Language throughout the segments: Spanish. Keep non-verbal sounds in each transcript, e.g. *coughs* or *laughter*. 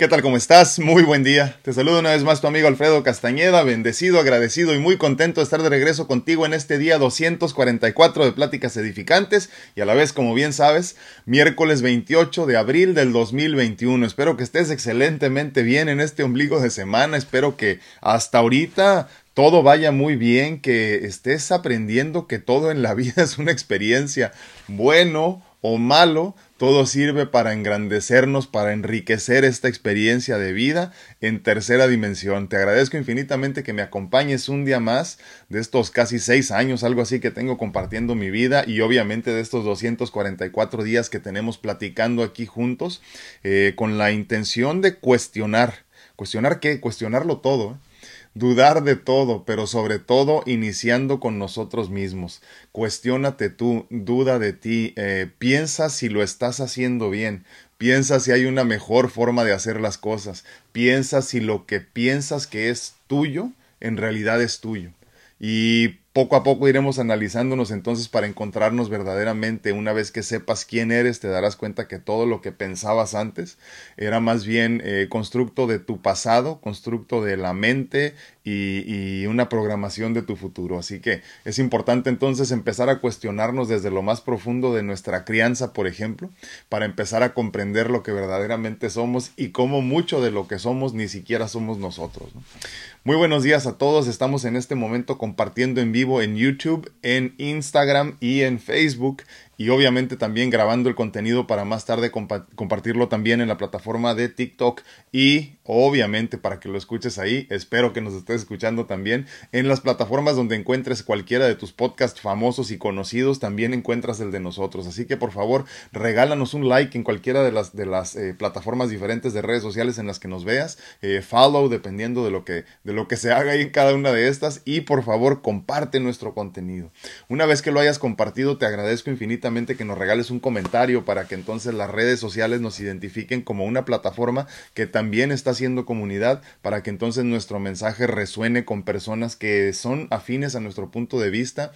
¿Qué tal? ¿Cómo estás? Muy buen día. Te saludo una vez más tu amigo Alfredo Castañeda, bendecido, agradecido y muy contento de estar de regreso contigo en este día 244 de Pláticas Edificantes y a la vez, como bien sabes, miércoles 28 de abril del 2021. Espero que estés excelentemente bien en este ombligo de semana. Espero que hasta ahorita todo vaya muy bien, que estés aprendiendo que todo en la *laughs* vida es una experiencia bueno o malo, todo sirve para engrandecernos, para enriquecer esta experiencia de vida en tercera dimensión. Te agradezco infinitamente que me acompañes un día más de estos casi seis años, algo así que tengo compartiendo mi vida y obviamente de estos 244 días que tenemos platicando aquí juntos eh, con la intención de cuestionar. ¿Cuestionar qué? Cuestionarlo todo. ¿eh? Dudar de todo, pero sobre todo iniciando con nosotros mismos. Cuestiónate tú, duda de ti, eh, piensa si lo estás haciendo bien, piensa si hay una mejor forma de hacer las cosas, piensa si lo que piensas que es tuyo, en realidad es tuyo. Y poco a poco iremos analizándonos entonces para encontrarnos verdaderamente. Una vez que sepas quién eres, te darás cuenta que todo lo que pensabas antes era más bien eh, constructo de tu pasado, constructo de la mente y, una programación de tu futuro. Así que es importante entonces empezar a cuestionarnos desde lo más profundo de nuestra crianza, por ejemplo, para empezar a comprender lo que verdaderamente somos y cómo mucho de lo que somos ni siquiera somos nosotros. ¿no? Muy buenos días a todos. Estamos en este momento compartiendo en vivo en YouTube, en Instagram y en Facebook y obviamente también grabando el contenido para más tarde compa compartirlo también en la plataforma de TikTok y obviamente para que lo escuches ahí, espero que nos estés escuchando también. En las plataformas donde encuentres cualquiera de tus podcasts famosos y conocidos, también encuentras el de nosotros, así que por favor regálanos un like en cualquiera de las de las eh, plataformas diferentes de redes sociales en las que nos veas, eh, follow dependiendo de lo que de lo que se haga ahí en cada una de estas. Y por favor comparte nuestro contenido. Una vez que lo hayas compartido, te agradezco infinitamente que nos regales un comentario para que entonces las redes sociales nos identifiquen como una plataforma que también está haciendo comunidad para que entonces nuestro mensaje resuene con personas que son afines a nuestro punto de vista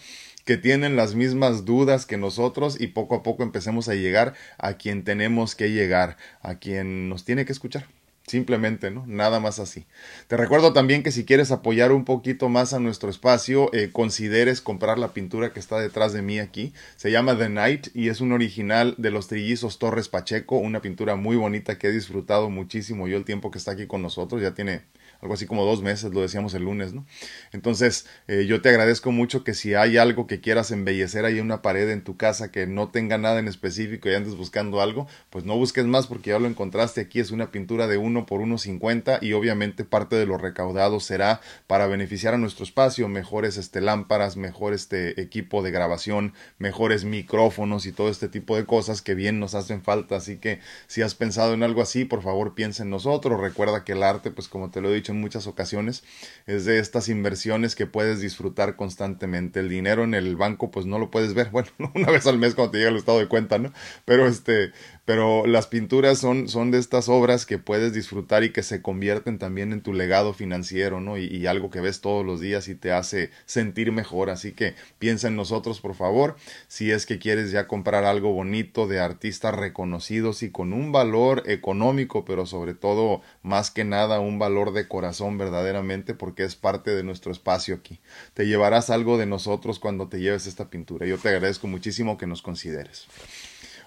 que tienen las mismas dudas que nosotros y poco a poco empecemos a llegar a quien tenemos que llegar, a quien nos tiene que escuchar. Simplemente, ¿no? Nada más así. Te recuerdo también que si quieres apoyar un poquito más a nuestro espacio, eh, consideres comprar la pintura que está detrás de mí aquí. Se llama The Night y es un original de los trillizos Torres Pacheco, una pintura muy bonita que he disfrutado muchísimo yo el tiempo que está aquí con nosotros. Ya tiene algo así como dos meses, lo decíamos el lunes, ¿no? Entonces, eh, yo te agradezco mucho que si hay algo que quieras embellecer ahí en una pared en tu casa que no tenga nada en específico y andes buscando algo, pues no busques más porque ya lo encontraste. Aquí, es una pintura de uno por uno cincuenta y obviamente parte de lo recaudado será para beneficiar a nuestro espacio, mejores este, lámparas, mejor este equipo de grabación, mejores micrófonos y todo este tipo de cosas que bien nos hacen falta, así que si has pensado en algo así, por favor piensa en nosotros, recuerda que el arte, pues como te lo he dicho en muchas ocasiones, es de estas inversiones que puedes disfrutar constantemente. El dinero en el banco, pues no lo puedes ver, *laughs* bueno, una vez al mes cuando te llega el estado de cuenta, ¿no? Pero este, pero las pinturas son, son de estas obras que puedes disfrutar y que se convierten también en tu legado financiero, ¿no? Y, y, algo que ves todos los días y te hace sentir mejor. Así que piensa en nosotros, por favor, si es que quieres ya comprar algo bonito de artistas reconocidos y con un valor económico, pero sobre todo, más que nada, un valor de corazón verdaderamente, porque es parte de nuestro espacio aquí. Te llevarás algo de nosotros cuando te lleves esta pintura. Yo te agradezco muchísimo que nos consideres.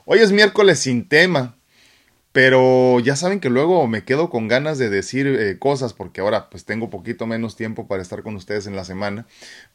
Hoy es miércoles sin tema. Pero ya saben que luego me quedo con ganas de decir eh, cosas porque ahora pues tengo poquito menos tiempo para estar con ustedes en la semana.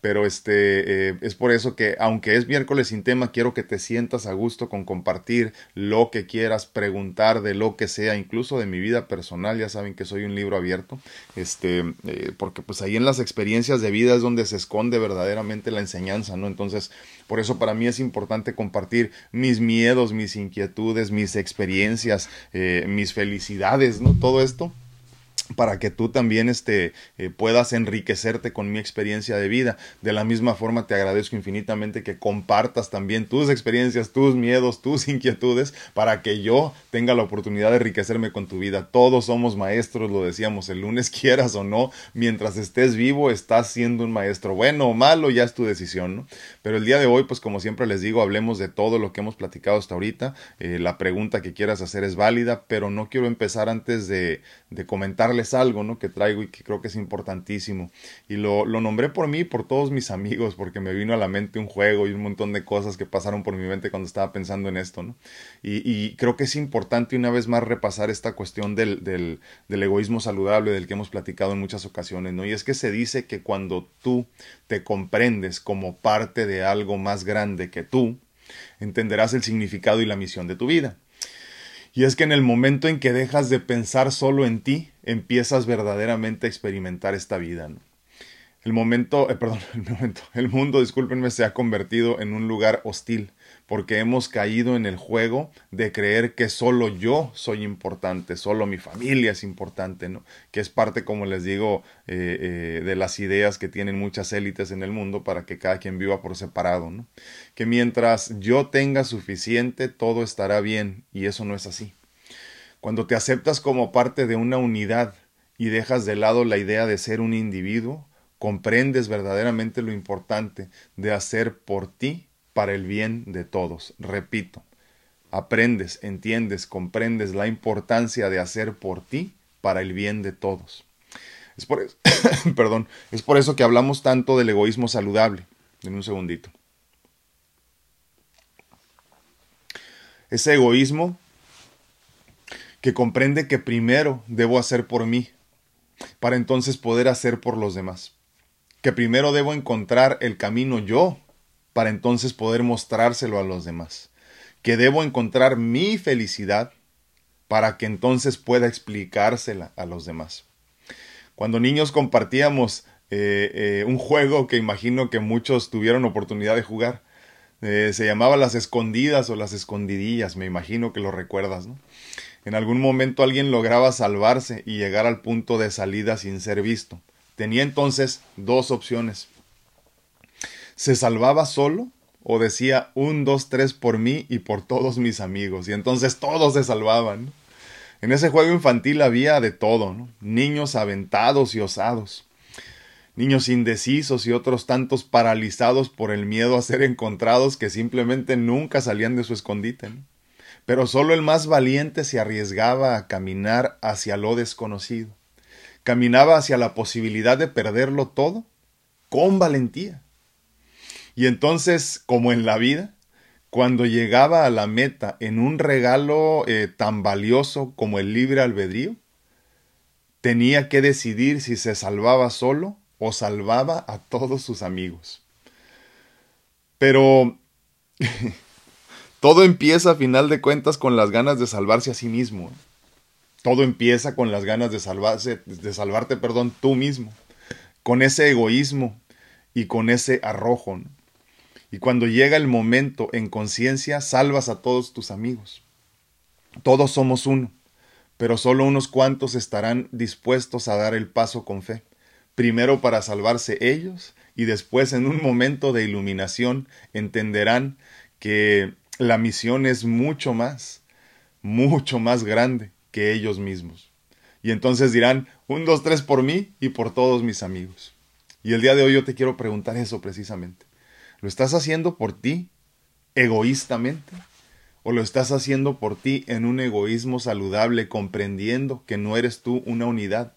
Pero este eh, es por eso que aunque es miércoles sin tema, quiero que te sientas a gusto con compartir lo que quieras, preguntar de lo que sea, incluso de mi vida personal. Ya saben que soy un libro abierto. Este, eh, porque pues ahí en las experiencias de vida es donde se esconde verdaderamente la enseñanza, ¿no? Entonces, por eso para mí es importante compartir mis miedos, mis inquietudes, mis experiencias eh, mis felicidades, ¿no? Todo esto para que tú también este, eh, puedas enriquecerte con mi experiencia de vida. De la misma forma te agradezco infinitamente que compartas también tus experiencias, tus miedos, tus *laughs* inquietudes, para que yo tenga la oportunidad de enriquecerme con tu vida. Todos somos maestros, lo decíamos el lunes, *laughs* quieras o no, mientras estés vivo estás siendo un maestro. Bueno o malo, ya es tu decisión, ¿no? Pero el día de hoy, pues como siempre les digo, hablemos de todo lo que hemos platicado hasta ahorita. Eh, la pregunta que quieras hacer es válida, pero no quiero empezar antes de, de algo, ¿no? Que traigo y que creo que es importantísimo. Y lo, lo nombré por mí y por todos mis amigos, porque me vino a la mente un juego y un montón de cosas que pasaron por mi mente cuando estaba pensando en esto, ¿no? Y, y creo que es importante una vez más repasar esta cuestión del, del, del egoísmo saludable del que hemos platicado en muchas ocasiones, ¿no? Y es que se dice que cuando tú te comprendes como parte de algo más grande que tú, entenderás el significado y la misión de tu vida. Y es que en el momento en que dejas de pensar solo en ti, empiezas verdaderamente a experimentar esta vida. El momento, eh, perdón, *laughs* el momento, el mundo, discúlpenme, se ha convertido en un lugar hostil, porque hemos caído en el juego de creer que solo yo soy importante, solo mi familia es importante. Que es parte, como les digo, eh, eh, de las ideas que tienen muchas élites en el mundo para que cada quien viva por separado. Que mientras yo tenga suficiente, todo estará bien, y eso no es así. Cuando te aceptas como parte de una unidad y dejas de lado la idea de ser un individuo, comprendes verdaderamente lo importante de hacer por ti para el bien de todos. Repito, aprendes, entiendes, comprendes la importancia de hacer por ti para el bien de todos. Es por eso, *coughs* perdón, es por eso que hablamos tanto del egoísmo saludable. En un segundito. Ese egoísmo que comprende que primero debo hacer por mí, para entonces poder hacer por los demás. Que primero debo encontrar el camino yo, para entonces poder mostrárselo a los demás. Que debo encontrar mi felicidad, para que entonces pueda explicársela a los demás. Cuando niños compartíamos eh, eh, un juego que imagino que muchos tuvieron oportunidad de jugar, eh, se llamaba las escondidas o las escondidillas, me imagino que lo recuerdas. En algún momento alguien lograba salvarse y llegar al punto de salida sin ser visto. Tenía entonces dos opciones. ¿Se salvaba solo? O decía un, dos, tres por mí y por todos mis amigos. Y entonces todos se salvaban. En ese juego infantil había de todo, niños aventados y osados, niños indecisos y otros tantos paralizados por el miedo a ser encontrados que simplemente nunca salían de su escondite. pero solo el más valiente se arriesgaba a caminar hacia lo desconocido. Caminaba hacia la posibilidad de perderlo todo con valentía. Y entonces, como en la vida, cuando llegaba a la meta en un regalo eh, tan valioso como el libre albedrío, tenía que decidir si se salvaba solo o salvaba a todos sus amigos. Pero *laughs* Todo empieza a final de cuentas con las ganas de salvarse a sí mismo. Todo empieza con las ganas de salvarse, de salvarte, perdón, tú mismo. Con ese egoísmo y con ese arrojo. Y cuando llega el momento en conciencia, salvas a todos tus amigos. Todos somos uno, pero solo unos cuantos estarán dispuestos a dar el paso con fe. Primero para salvarse ellos y después en un momento de iluminación entenderán que la misión es mucho más, mucho más grande que ellos mismos. Y entonces dirán, un, dos, tres por mí y por todos mis amigos. Y el día de hoy yo te quiero preguntar eso precisamente. ¿Lo estás haciendo por ti egoístamente? ¿O lo estás haciendo por ti en un egoísmo saludable, comprendiendo que no eres tú una unidad?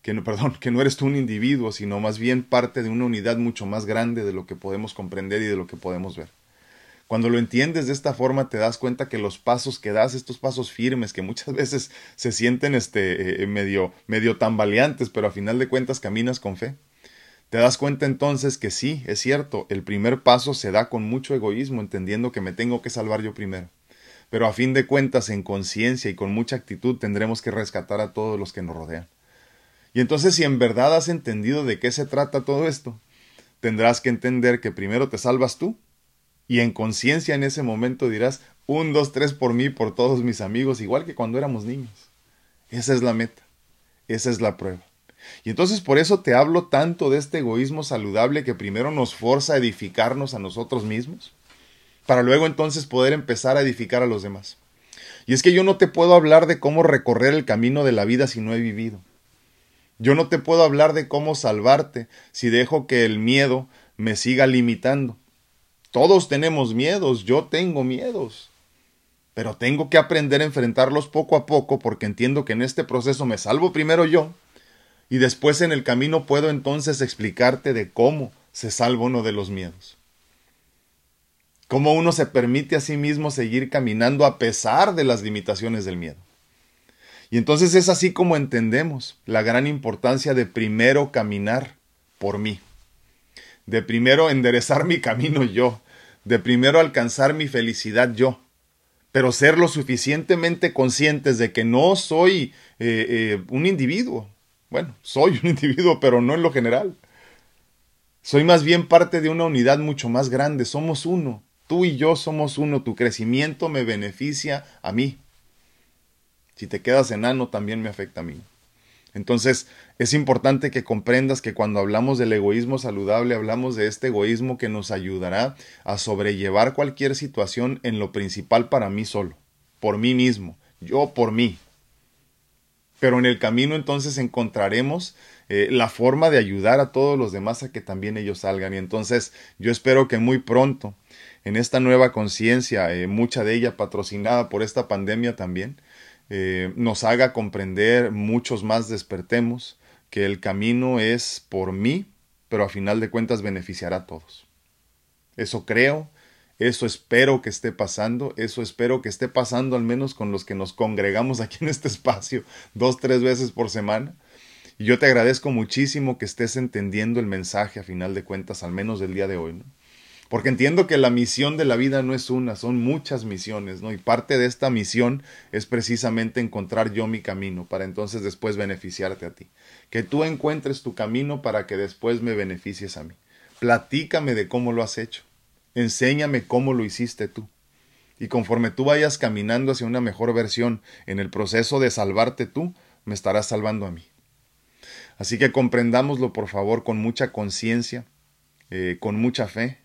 Que no, perdón, que no eres tú un individuo, sino más bien parte de una unidad mucho más grande de lo que podemos comprender y de lo que podemos ver. Cuando lo entiendes de esta forma te das cuenta que los pasos que das, estos pasos firmes que muchas *laughs* veces se sienten este, eh, medio, medio tambaleantes, pero a final de cuentas caminas con fe. Te das cuenta entonces que sí, es cierto, el primer paso se da con mucho egoísmo, entendiendo que me tengo que salvar yo primero. Pero a fin de cuentas, en conciencia y con mucha actitud, tendremos que rescatar a todos los que nos rodean. Y entonces, si en verdad has entendido de qué se trata todo esto, tendrás que entender que primero te salvas tú y en conciencia en ese momento dirás, un, dos, tres por mí, por todos mis amigos, igual que cuando éramos niños. Esa es la meta. Esa es la prueba. Y entonces por eso te hablo tanto de este egoísmo saludable que primero nos forza a edificarnos a nosotros mismos, para luego entonces poder empezar a edificar a los demás. Y es que yo no te puedo hablar de cómo recorrer el camino de la vida si no he vivido. Yo no te puedo hablar de cómo salvarte si dejo que el miedo me siga limitando. Todos tenemos miedos, yo tengo miedos. Pero tengo que aprender a enfrentarlos poco a poco porque entiendo que en este proceso me salvo primero yo y después en el camino puedo entonces explicarte de cómo se salva uno de los miedos. Cómo uno se permite a sí mismo seguir caminando a pesar de las limitaciones del miedo. Y entonces es así como entendemos la gran importancia de primero caminar por mí, de primero enderezar mi camino yo, de primero alcanzar mi felicidad yo, pero ser lo suficientemente conscientes de que no soy eh, eh, un individuo. Bueno, soy un *laughs* individuo, pero no en lo general. Soy más bien parte de una unidad mucho más grande, somos uno. Tú y yo somos uno, tu crecimiento me beneficia a mí. Si te quedas enano, también me afecta a mí. Entonces, es importante que comprendas que cuando hablamos del egoísmo saludable, hablamos de este egoísmo que nos ayudará a sobrellevar cualquier situación en lo principal para mí solo, por mí mismo, yo por mí. Pero en el camino entonces encontraremos eh, la forma de ayudar a todos los demás a que también ellos salgan. Y entonces yo espero que muy pronto, en esta nueva conciencia, eh, mucha de ella patrocinada por esta pandemia también, eh, nos haga comprender, muchos más despertemos, que el camino es por mí, pero a final de cuentas beneficiará a todos. Eso creo, eso espero que esté pasando, eso espero que esté pasando al menos con los que nos congregamos aquí en este espacio dos, tres veces por semana. Y yo te agradezco muchísimo que estés entendiendo el mensaje a final de cuentas, al menos del día de hoy. ¿no? Porque entiendo que la misión de la vida no es una, son muchas misiones, ¿no? Y parte de esta misión es precisamente encontrar yo mi camino para entonces después beneficiarte a ti. Que tú encuentres tu camino para que después me beneficies a mí. Platícame de cómo lo has hecho. Enséñame cómo lo hiciste tú. Y conforme tú vayas caminando hacia una mejor versión en el proceso de salvarte tú, me estarás salvando a mí. Así que comprendámoslo por favor con mucha conciencia, eh, con mucha fe,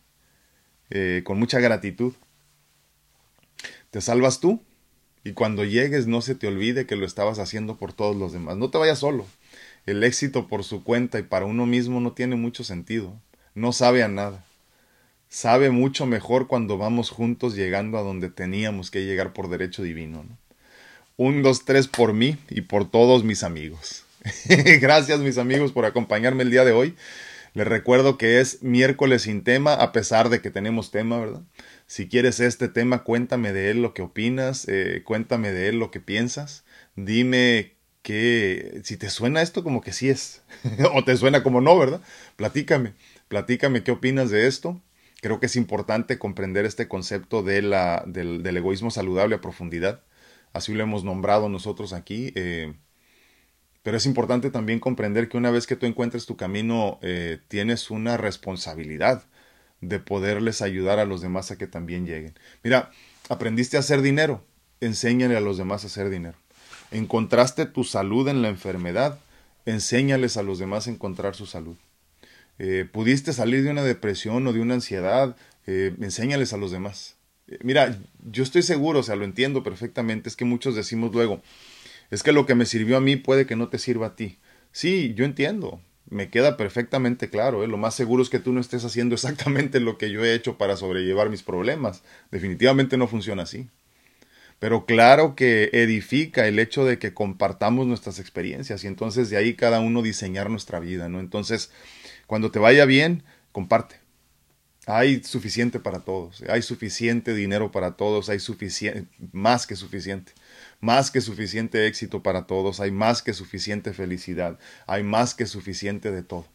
eh, con mucha gratitud. Te salvas tú y cuando llegues no se te olvide que lo estabas haciendo por todos los demás. No te vayas solo. El éxito por su cuenta y para uno mismo no tiene mucho sentido. No sabe a nada. Sabe mucho mejor cuando vamos juntos llegando a donde teníamos que llegar por derecho divino. Un, dos, tres por mí y por todos mis amigos. *laughs* Gracias mis amigos por acompañarme el día de hoy. Les recuerdo que es miércoles sin tema, a pesar de que tenemos tema, ¿verdad? Si quieres este tema, cuéntame de él lo que opinas, eh, cuéntame de él lo que piensas, dime que si te suena esto como que sí es, *laughs* o te suena como no, ¿verdad? Platícame, platícame qué opinas de esto. Creo que es importante comprender este concepto del egoísmo saludable a profundidad. Así lo hemos nombrado nosotros aquí. Eh, pero es importante también comprender que una vez que tú encuentres tu camino, eh, tienes una responsabilidad de poderles ayudar a los demás a que también lleguen. Mira, aprendiste a hacer dinero, enséñale a los demás a hacer dinero. Encontraste tu salud en la enfermedad, enséñales a los demás a encontrar su salud. Eh, pudiste salir de una depresión o de una ansiedad, eh, enséñales a los demás. mira, yo estoy seguro, o sea, lo entiendo perfectamente, es que muchos decimos luego, es que lo que me sirvió a mí puede que no te sirva a ti. Sí, yo entiendo, me queda perfectamente claro. ¿eh? Lo más seguro es que tú no estés haciendo *laughs* exactamente lo que yo he hecho para sobrellevar mis problemas. Definitivamente no funciona así. Pero claro que edifica el hecho de que compartamos nuestras experiencias y entonces de ahí cada uno diseñar nuestra vida, ¿no? Entonces, cuando te vaya bien, comparte. Hay suficiente para todos, hay suficiente dinero para todos, hay suficiente, más que suficiente más que suficiente éxito para todos, hay más que suficiente felicidad, hay más que suficiente de todo.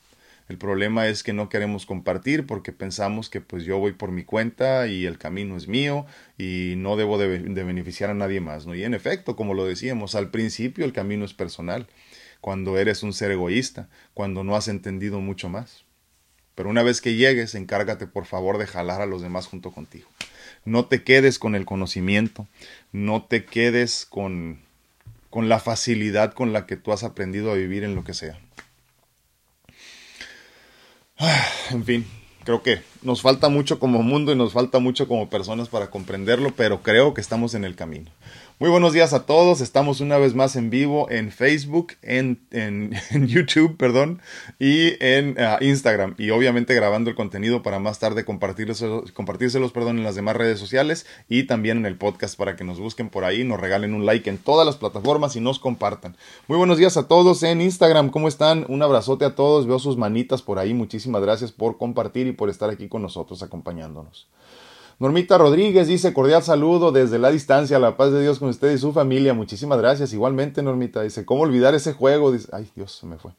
El problema es que no queremos compartir porque pensamos que pues yo voy por mi cuenta y el camino es mío y no debo de, beneficiar a nadie más. Y en efecto, como lo decíamos, al principio el camino es personal, cuando eres un ser egoísta, cuando no has entendido mucho más. Pero una vez que llegues, encárgate por favor de jalar a los demás junto contigo. No te quedes con el conocimiento, no te quedes con, con la facilidad con la que tú has aprendido a vivir en lo que sea. *sighs* En fin, creo que nos falta mucho como mundo y nos falta mucho como personas para comprenderlo, pero creo que estamos en el camino. Muy buenos días a todos. Estamos una vez más en vivo en Facebook, en, en, *laughs* YouTube, perdón, y en ah, Instagram. Y obviamente grabando el contenido para más tarde compartírselos, perdón, en las demás redes sociales y también en el podcast para que nos busquen por ahí, nos regalen un like en todas las plataformas y nos compartan. Muy buenos días a todos en Instagram. ¿Cómo están? Un abrazote a todos. Veo sus manitas por ahí. Muchísimas gracias por compartir y por estar aquí con nosotros acompañándonos. Normita Rodríguez dice cordial saludo desde la distancia, la paz de Dios con usted y su familia. Muchísimas gracias. Igualmente, Normita dice, ¿cómo olvidar ese juego? Dice, ay Dios, se me fue.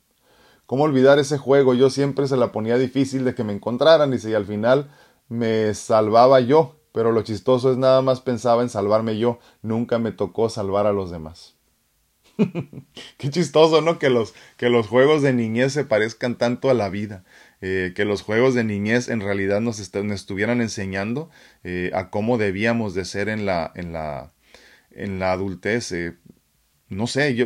¿Cómo olvidar ese juego? Yo siempre se la ponía difícil de que me encontraran, dice, y al final me salvaba yo. Pero lo chistoso es nada más pensaba en salvarme yo, nunca me tocó salvar a los demás. *laughs* Qué chistoso, ¿no? Que los, que los juegos de niñez se parezcan tanto a la vida. Eh, que los juegos de niñez en realidad nos, estuvieran enseñando eh, a cómo debíamos de ser en la, en la, en la adultez. Eh, no sé, yo,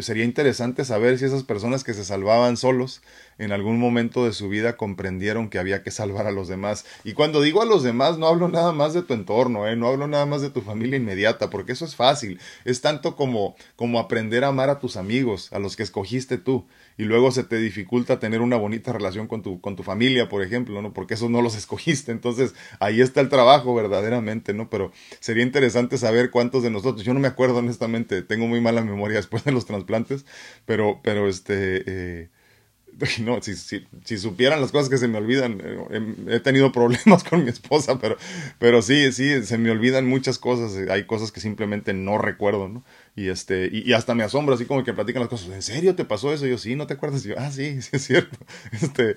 sería interesante saber si esas personas que se salvaban solos en algún momento de su vida comprendieron que había que salvar a los demás. Y cuando digo a los demás, no hablo nada más de tu entorno, no hablo nada más de tu familia inmediata, porque eso es fácil. Es tanto como, como aprender a amar a tus amigos, a los que escogiste tú, y luego se te dificulta tener una bonita relación con tu, con tu familia, por ejemplo, ¿no? Porque esos no los *laughs* escogiste. Entonces, ahí está el trabajo verdaderamente, ¿no? Pero sería interesante saber cuántos de nosotros, yo no me acuerdo honestamente, tengo muy mala memoria después de los trasplantes, pero, pero este... Eh, *laughs* no, si, si, si, supieran las cosas que se me olvidan, eh, he, tenido problemas *laughs* con mi esposa, pero, pero sí, sí, se me olvidan muchas cosas, eh, hay cosas que simplemente no recuerdo, ¿no? Y este, y, hasta me asombra, así como que platican las cosas, ¿en serio te pasó eso? yo, sí, ¿no te acuerdas? Y yo, ah, sí, *laughs* sí es cierto. Este,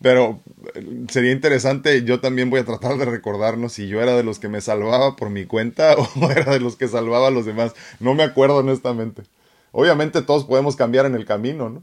pero eh, sería interesante, yo también voy a tratar de recordarnos si yo era de los que me salvaba por mi cuenta o era de los que salvaba a los demás. No me acuerdo honestamente. Obviamente todos podemos cambiar en el camino, ¿no?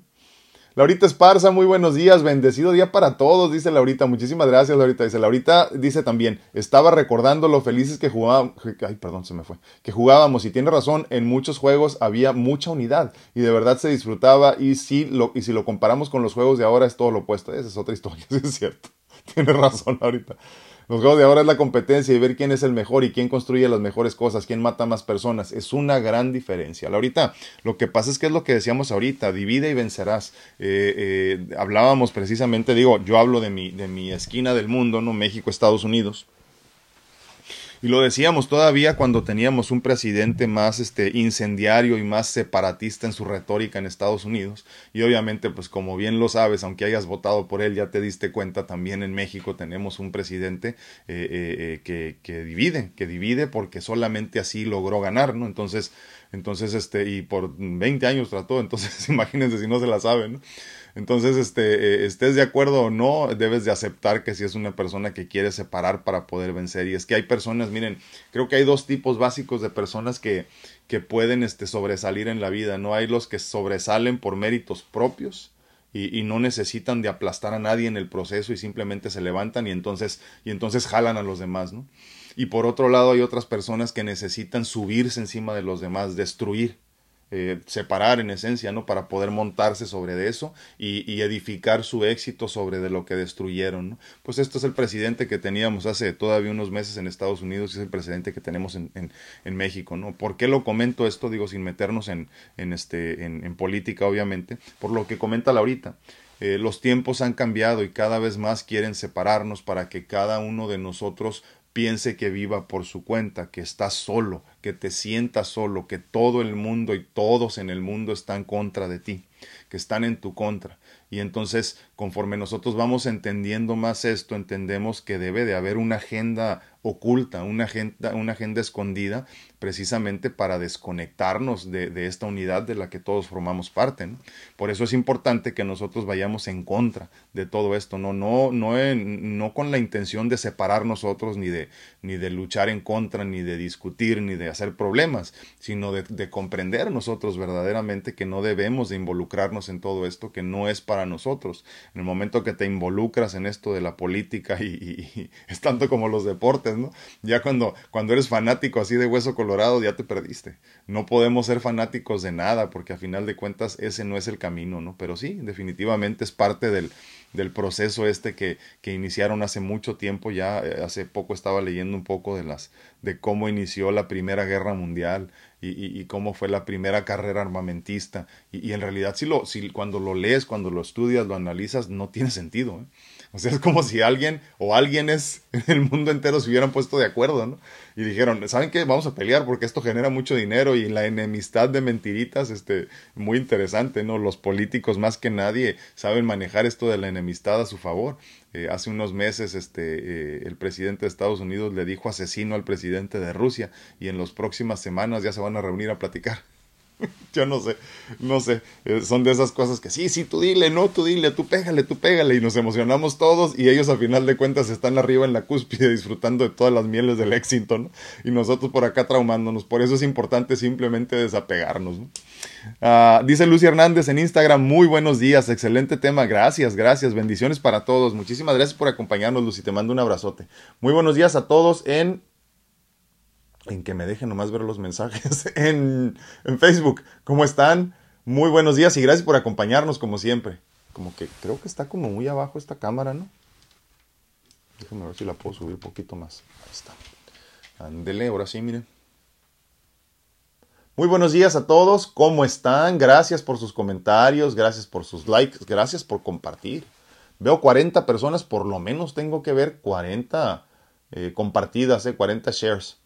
Laurita Esparza, muy buenos días, bendecido día para todos, dice Laurita. Muchísimas gracias, Laurita. Dice Laurita, dice también, estaba recordando lo felices que jugábamos, ay, perdón, se me fue, que jugábamos, y tiene razón, en muchos juegos había mucha unidad y de verdad se disfrutaba y si lo, y si lo comparamos con los juegos de ahora es todo lo opuesto. Esa es otra historia, *laughs* es cierto. Tiene razón, Laurita. Los juegos de ahora es la competencia y ver quién es el mejor y quién construye las mejores cosas, quién mata más personas. Es una gran diferencia. Ahorita, lo que pasa es que es lo que decíamos ahorita, divide y vencerás. Eh, eh, hablábamos precisamente, digo, yo hablo de mi, de mi esquina del mundo, ¿no? México, Estados Unidos. Y lo decíamos todavía cuando teníamos un presidente más este, incendiario y más separatista en su retórica en Estados Unidos. Y obviamente, pues como bien lo sabes, aunque hayas votado por él, ya te diste cuenta, también en México tenemos un presidente eh, eh, eh, que, que divide, que divide porque solamente así logró ganar, ¿no? Entonces, entonces, este, y por 20 años trató, entonces *laughs* imagínense si no se la saben, ¿no? Entonces, este, eh, estés de acuerdo o no, debes de aceptar que si es una persona que quiere separar para poder vencer. Y es que hay personas, miren, creo que hay dos tipos básicos de personas que, que pueden este, sobresalir en la vida. No hay los que sobresalen por méritos propios. Y, y, no necesitan de aplastar a nadie en el proceso y simplemente se levantan y entonces, y entonces jalan a los demás, ¿no? Y por otro lado hay otras personas que necesitan subirse encima de los demás, destruir eh, separar en esencia, ¿no? Para poder montarse sobre eso y, edificar su éxito sobre de lo que destruyeron, ¿no? Pues esto es el presidente que teníamos hace todavía unos meses en Estados Unidos y es el presidente que tenemos en, en, México, ¿no? ¿Por qué lo comento esto? Digo, sin meternos en, en, este, en, política, obviamente, por lo que comenta Laurita. Eh, los tiempos han cambiado y cada vez más quieren separarnos para que cada uno de nosotros piense que viva por su cuenta, que está solo, que te sientas solo, que todo el mundo y todos en el mundo están contra de ti, que están en tu contra. Y entonces, conforme nosotros vamos entendiendo más esto, entendemos que debe de haber una agenda oculta, una agenda, una agenda escondida, precisamente para desconectarnos de, de, esta unidad de la que todos formamos parte. Por eso es importante que nosotros vayamos en contra de todo esto, no, no, no, no con la intención de separar nosotros, ni de, ni de luchar en contra, ni de discutir, ni de hacer problemas, sino de, de comprender nosotros verdaderamente que no debemos de involucrarnos en todo esto que no es para nosotros. En el momento que te involucras en esto de la política y, es tanto como los deportes, ¿no? Ya cuando, cuando eres fanático así de hueso colorado, ya te perdiste. No podemos ser fanáticos de nada porque a final de cuentas ese no es el camino, ¿no? Pero sí, definitivamente es parte del, del proceso este que, que, iniciaron hace mucho tiempo ya eh, hace poco estaba leyendo un poco de las de cómo inició la primera guerra mundial y, cómo fue la primera carrera armamentista y, y, en realidad si lo si cuando lo lees cuando lo estudias lo analizas no tiene sentido ¿eh? O sea, es como si alguien o alguienes en el mundo entero se hubieran puesto de acuerdo, ¿no? Y dijeron, ¿saben qué? Vamos a pelear porque esto genera mucho dinero y la enemistad de mentiritas, este, muy interesante, ¿no? Los políticos más que nadie saben manejar esto de la enemistad a su favor. Eh, hace unos meses, este, eh, el presidente de Estados Unidos le dijo asesino al presidente de Rusia y en las próximas semanas ya se van a reunir a platicar. *laughs* Yo no sé, no sé. Eh, son de esas cosas que sí, sí, tú dile, no, tú dile, tú pégale, tú pégale. Y nos emocionamos todos y ellos a final de cuentas están arriba en la cúspide *laughs* disfrutando de todas las mieles del éxito, ¿no? Y nosotros por acá traumándonos. Por eso es importante simplemente desapegarnos, ¿no? Ah, dice Lucy Hernández en Instagram, muy buenos días, excelente tema, gracias, gracias, bendiciones para todos. Muchísimas gracias por acompañarnos, Lucy, te mando un abrazote. Muy buenos días a todos en en que me dejen nomás ver los mensajes *laughs* en, Facebook. ¿Cómo están? Muy buenos días y gracias por acompañarnos como siempre. Como que creo que está como muy abajo esta cámara, ¿no? Déjenme ver si la puedo subir un poquito más. Ahí está. Ándele, ahora sí, miren. Muy buenos días a todos, ¿cómo están? Gracias por sus comentarios, gracias por sus likes, gracias por compartir. Veo 40 personas, por lo menos tengo que ver 40 eh, compartidas, eh, 40 shares.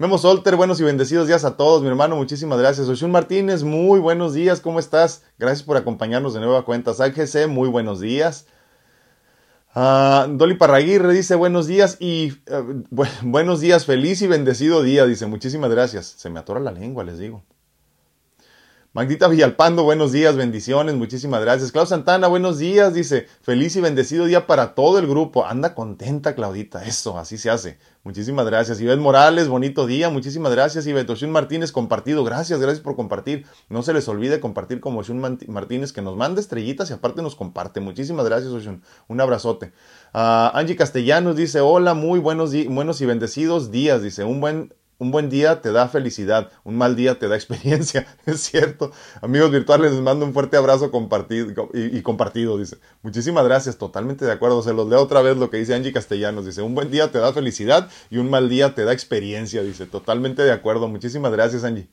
Memo Solter, buenos y bendecidos días a todos, mi hermano, muchísimas gracias. Oshun Martínez, muy buenos días, ¿cómo estás? Gracias por acompañarnos de nueva cuenta. GC, muy buenos días. Uh, Dolly Parraguirre dice buenos días y uh, buenos días, feliz y bendecido día, dice muchísimas gracias. Se me atora la lengua, les digo. Magdita Villalpando, buenos días, bendiciones, muchísimas gracias. Claudia Santana, buenos días, dice, feliz y bendecido día para todo el grupo. Anda contenta, Claudita, eso, así se hace. Muchísimas gracias. Ivette Morales, bonito día, muchísimas gracias. Ivette Oshun Martínez, compartido, gracias, gracias por compartir. No se les olvide compartir como Oshun Martínez, que nos manda estrellitas y aparte nos comparte. Muchísimas gracias, Oshun. Un abrazote. Uh, Angie Castellanos dice, hola, muy buenos, buenos y bendecidos días, dice, un buen un buen día te da felicidad, un mal día te da experiencia, *laughs* es cierto. Amigos virtuales, les mando un fuerte abrazo compartido y, compartido, dice. Muchísimas gracias, totalmente de acuerdo. Se los leo otra vez lo que dice Angie Castellanos, dice, un buen día te da felicidad y un mal día te da experiencia, dice. Totalmente de acuerdo. Muchísimas gracias, Angie.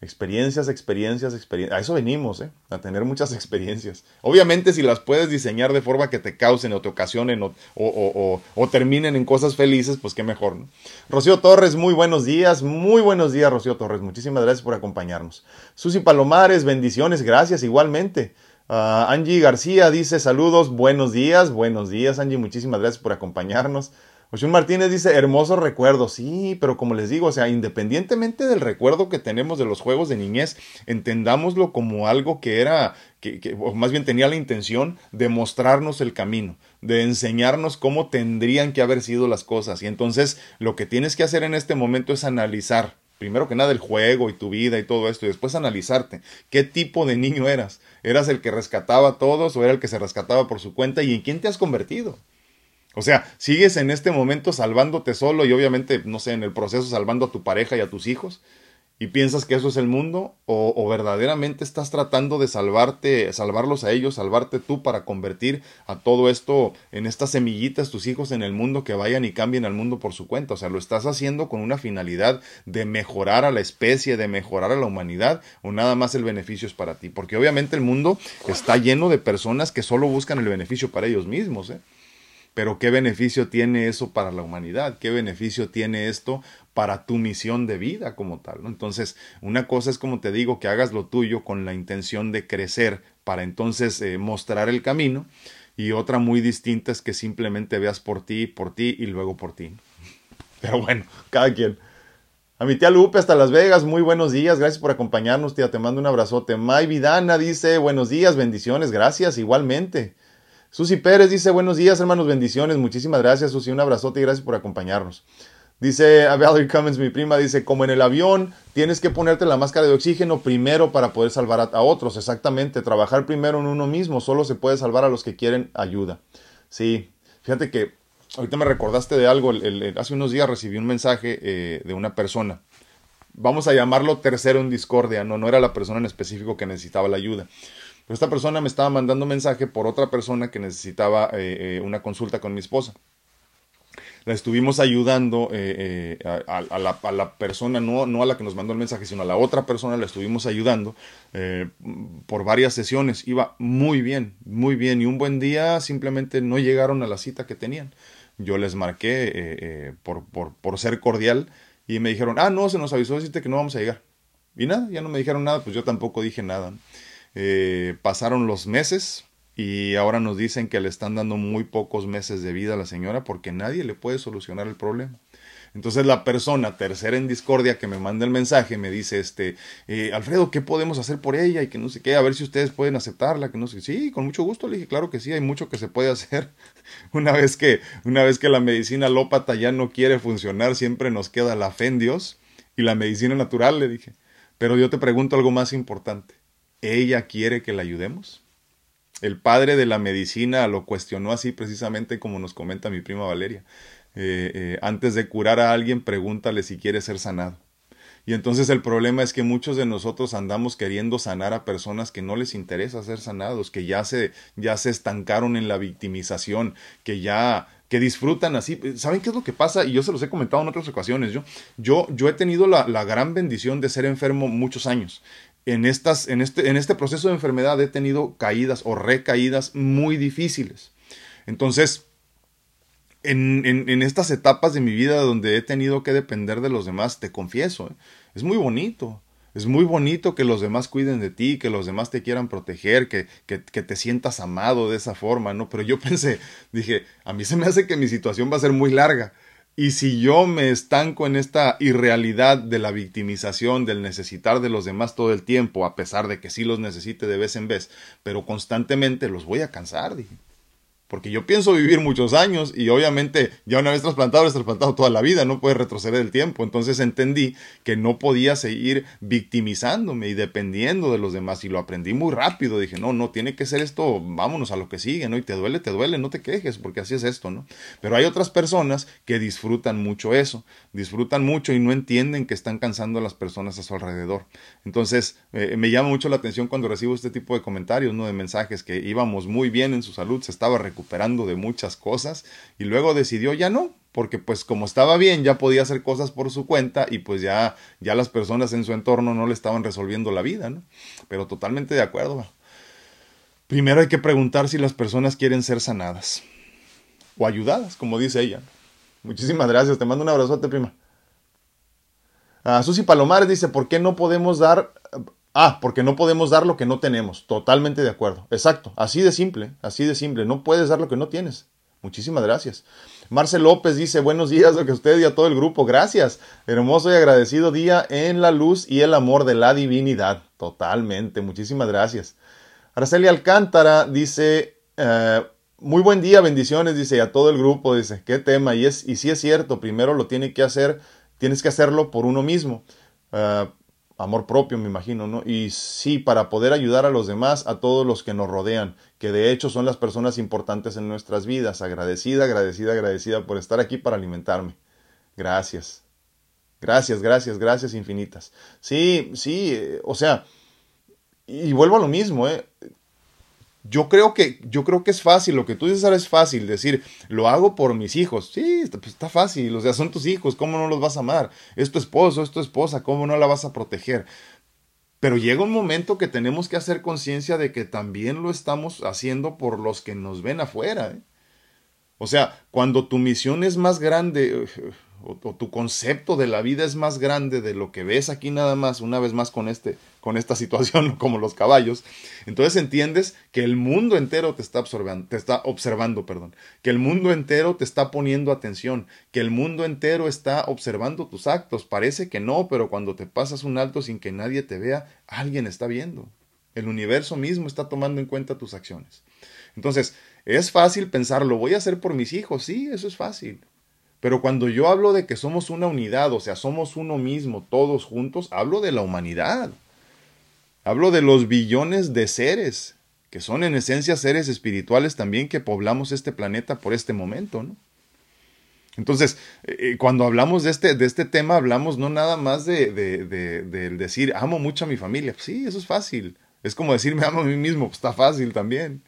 Experiencias, experiencias, experiencias. A eso venimos, ¿eh? A tener muchas *laughs* experiencias. Obviamente, si las puedes diseñar de forma que te causen o te ocasionen o, o, o, terminen en cosas felices, pues qué mejor, ¿no? Rocío Torres, muy buenos días. Muy buenos días, Rocío Torres. Muchísimas gracias por acompañarnos. Susi Palomares, bendiciones, gracias igualmente. Uh, Angie García dice saludos, buenos días, buenos días, Angie. Muchísimas gracias por acompañarnos. Oshun Martínez dice, hermosos recuerdos. Sí, pero como les digo, o sea, independientemente del recuerdo que tenemos de los juegos de niñez, entendámoslo como algo que era, que, que o más bien tenía la intención de mostrarnos el camino, de enseñarnos cómo tendrían que haber sido las cosas. Y entonces lo que tienes que hacer en este momento es analizar, primero que nada, el juego y tu vida y todo esto, y después analizarte qué tipo de niño eras. ¿Eras el que rescataba a todos o era el que se rescataba por su cuenta? ¿Y en quién te has convertido? O sea, sigues en este momento salvándote solo y obviamente, no sé, en el proceso salvando a tu pareja y a tus hijos y piensas que eso es el mundo o, verdaderamente estás tratando de salvarte, salvarlos a ellos, salvarte tú para convertir a todo esto en estas semillitas, tus hijos en el mundo que vayan y cambien al mundo por su cuenta. O sea, lo estás haciendo con una finalidad de mejorar a la especie, de mejorar a la humanidad o nada más el beneficio es para ti. Porque obviamente el mundo está lleno de personas que solo buscan el beneficio para ellos mismos. ¿eh? Pero ¿qué beneficio tiene eso para la humanidad? ¿Qué beneficio tiene esto para tu misión de vida como tal? Entonces, una cosa es como te digo, que hagas lo tuyo con la intención de crecer para entonces eh, mostrar el camino. Y otra muy distinta es que simplemente veas por ti, por ti y luego por ti. *laughs* Pero bueno, cada quien. A mi tía Lupe hasta Las Vegas, muy buenos días, gracias por acompañarnos, tía, te mando un abrazote. May Vidana dice, buenos días, bendiciones, gracias, igualmente. Susi Pérez dice buenos días, hermanos, bendiciones. Muchísimas gracias, Susi. Un abrazote y gracias por acompañarnos. Dice a Valerie Cummins, mi prima, dice, como en el avión, tienes que ponerte la máscara de oxígeno primero para poder salvar a, otros. Exactamente, trabajar primero en uno mismo, solo se puede salvar a los que quieren ayuda. Sí, fíjate que ahorita me recordaste de algo, hace unos días recibí un mensaje eh, de una persona. Vamos a llamarlo tercero en discordia, no, no era la persona en específico que necesitaba la ayuda. Pero esta persona me estaba mandando mensaje por otra persona que necesitaba eh, eh, una consulta con mi esposa la estuvimos ayudando eh, a, la, persona, no, a la que nos mandó el mensaje, sino a la otra persona, la estuvimos ayudando por varias sesiones. Iba muy bien, muy bien. Y un buen día simplemente no llegaron a la cita que tenían. Yo les marqué por, ser cordial y me dijeron, ah, no, se nos avisó decirte que no vamos a llegar. Y nada, ya no me dijeron nada, pues yo tampoco dije nada. Pasaron los meses, y ahora nos dicen que le están dando muy pocos meses de vida a la señora porque nadie le puede solucionar el problema. Entonces la persona tercera en discordia que me manda el mensaje me dice, este, eh, Alfredo, ¿qué podemos hacer por ella? Y que no sé qué, a ver si ustedes pueden aceptarla, que no sé, sí, con mucho gusto le dije, claro que sí, hay mucho que se puede hacer. *laughs* una vez que, una vez que la medicina alópata ya no quiere funcionar, siempre nos queda la fe en Dios y la medicina natural, le dije. Pero yo te pregunto algo más importante. ¿Ella quiere que la ayudemos? El padre de la medicina lo cuestionó así precisamente como nos comenta mi prima Valeria. Eh, eh, antes de curar a alguien, pregúntale si quiere ser sanado. Y entonces el problema es que muchos de nosotros andamos queriendo sanar a personas que no les interesa ser sanados, que ya se, ya se estancaron en la victimización, que ya que disfrutan así. ¿Saben qué es lo que pasa? Y yo se los he comentado en otras ocasiones. Yo, yo, yo he tenido la, la gran bendición de ser enfermo muchos años en, estas, en, este, en este proceso de enfermedad he tenido caídas o recaídas muy difíciles. Entonces, en, en, estas etapas de mi vida donde he tenido que depender de los demás, te confieso, ¿eh? es muy bonito. Es muy bonito que los demás cuiden de ti, que los demás te quieran proteger, que, que, que, te sientas amado de esa forma, ¿no? Pero yo *laughs* pensé, dije, a mí se me hace que mi situación va a ser muy larga. Y si yo me estanco en esta irrealidad de la victimización, del necesitar de los demás todo el tiempo, a pesar de que sí los necesite de vez en vez, pero constantemente los voy a cansar, dije porque yo pienso vivir muchos años y obviamente ya una vez trasplantado es trasplantado toda la vida, no puede retroceder el tiempo. Entonces entendí que no podía seguir victimizándome y dependiendo de los demás y lo aprendí muy rápido. Dije, no, no, tiene que ser esto, vámonos a lo que sigue, ¿no? Y te duele, te duele, no te quejes porque así es esto, ¿no? Pero hay otras personas que disfrutan mucho eso, disfrutan mucho y no entienden que están cansando a las personas a su alrededor. Entonces eh, me llama mucho la atención cuando recibo este tipo de comentarios, ¿no? De mensajes que íbamos muy bien en su salud, se estaba de muchas cosas y luego decidió ya no, porque pues como estaba bien ya podía hacer cosas por su cuenta y pues ya ya las personas en su entorno no le estaban resolviendo la vida, ¿no? Pero totalmente de acuerdo. Primero hay que preguntar si las personas quieren ser sanadas o ayudadas, como dice ella. Muchísimas gracias, te mando un abrazote, prima. Ah, Susi Palomares dice, ¿por qué no podemos dar Ah, porque no podemos dar lo que no tenemos. Totalmente de acuerdo. Exacto. Así de simple. Así de simple. No puedes dar lo que no tienes. Muchísimas gracias. Marcel López dice, buenos días a usted y a todo el grupo. Gracias. Hermoso y agradecido día en la luz y el amor de la divinidad. Totalmente. Muchísimas gracias. Araceli Alcántara dice, eh, muy buen día, bendiciones, dice, a todo el grupo, dice, qué tema. Y, es, y sí es cierto, primero lo tiene que hacer, tienes que hacerlo por uno mismo. Uh, amor propio, me imagino, ¿no? Y sí, para poder ayudar a los demás, a todos los que nos rodean, que de hecho son las personas importantes en nuestras vidas. Agradecida, agradecida, agradecida por estar aquí para alimentarme. Gracias. Gracias, gracias, gracias infinitas. Sí, sí, eh, o sea, y vuelvo a lo mismo, ¿eh? Yo creo que yo creo que es fácil lo que tú dices ahora es fácil decir lo hago por mis hijos sí está, pues está fácil o sea son tus hijos cómo no los vas a amar es tu esposo es tu esposa cómo no la vas a proteger pero llega un momento que tenemos que hacer conciencia de que también lo estamos haciendo por los que nos ven afuera ¿eh? o sea cuando tu misión es más grande o, tu concepto de la vida es más grande de lo que ves aquí nada más, una vez más con, este, con esta situación *laughs* como los caballos, entonces entiendes que el mundo entero te está, absorbiendo, te está observando, perdón, que el mundo entero te está poniendo atención, que el mundo entero está observando tus actos. Parece que no, pero cuando te pasas un alto sin que nadie te vea, alguien está viendo. El universo mismo está tomando en cuenta tus acciones. Entonces, es fácil pensar, lo voy a hacer por mis hijos, sí, eso es fácil Pero cuando yo hablo de que somos una unidad, o sea, somos uno mismo, todos juntos, hablo de la humanidad. Hablo de los billones de seres, que son en esencia seres espirituales también que poblamos este planeta por este momento, ¿no? Entonces, eh, cuando hablamos de este, de este tema, hablamos no nada más de, de, de, decir, amo mucho a mi familia. sí, eso es fácil. Es como decir, me amo a mí mismo. Pues está fácil también.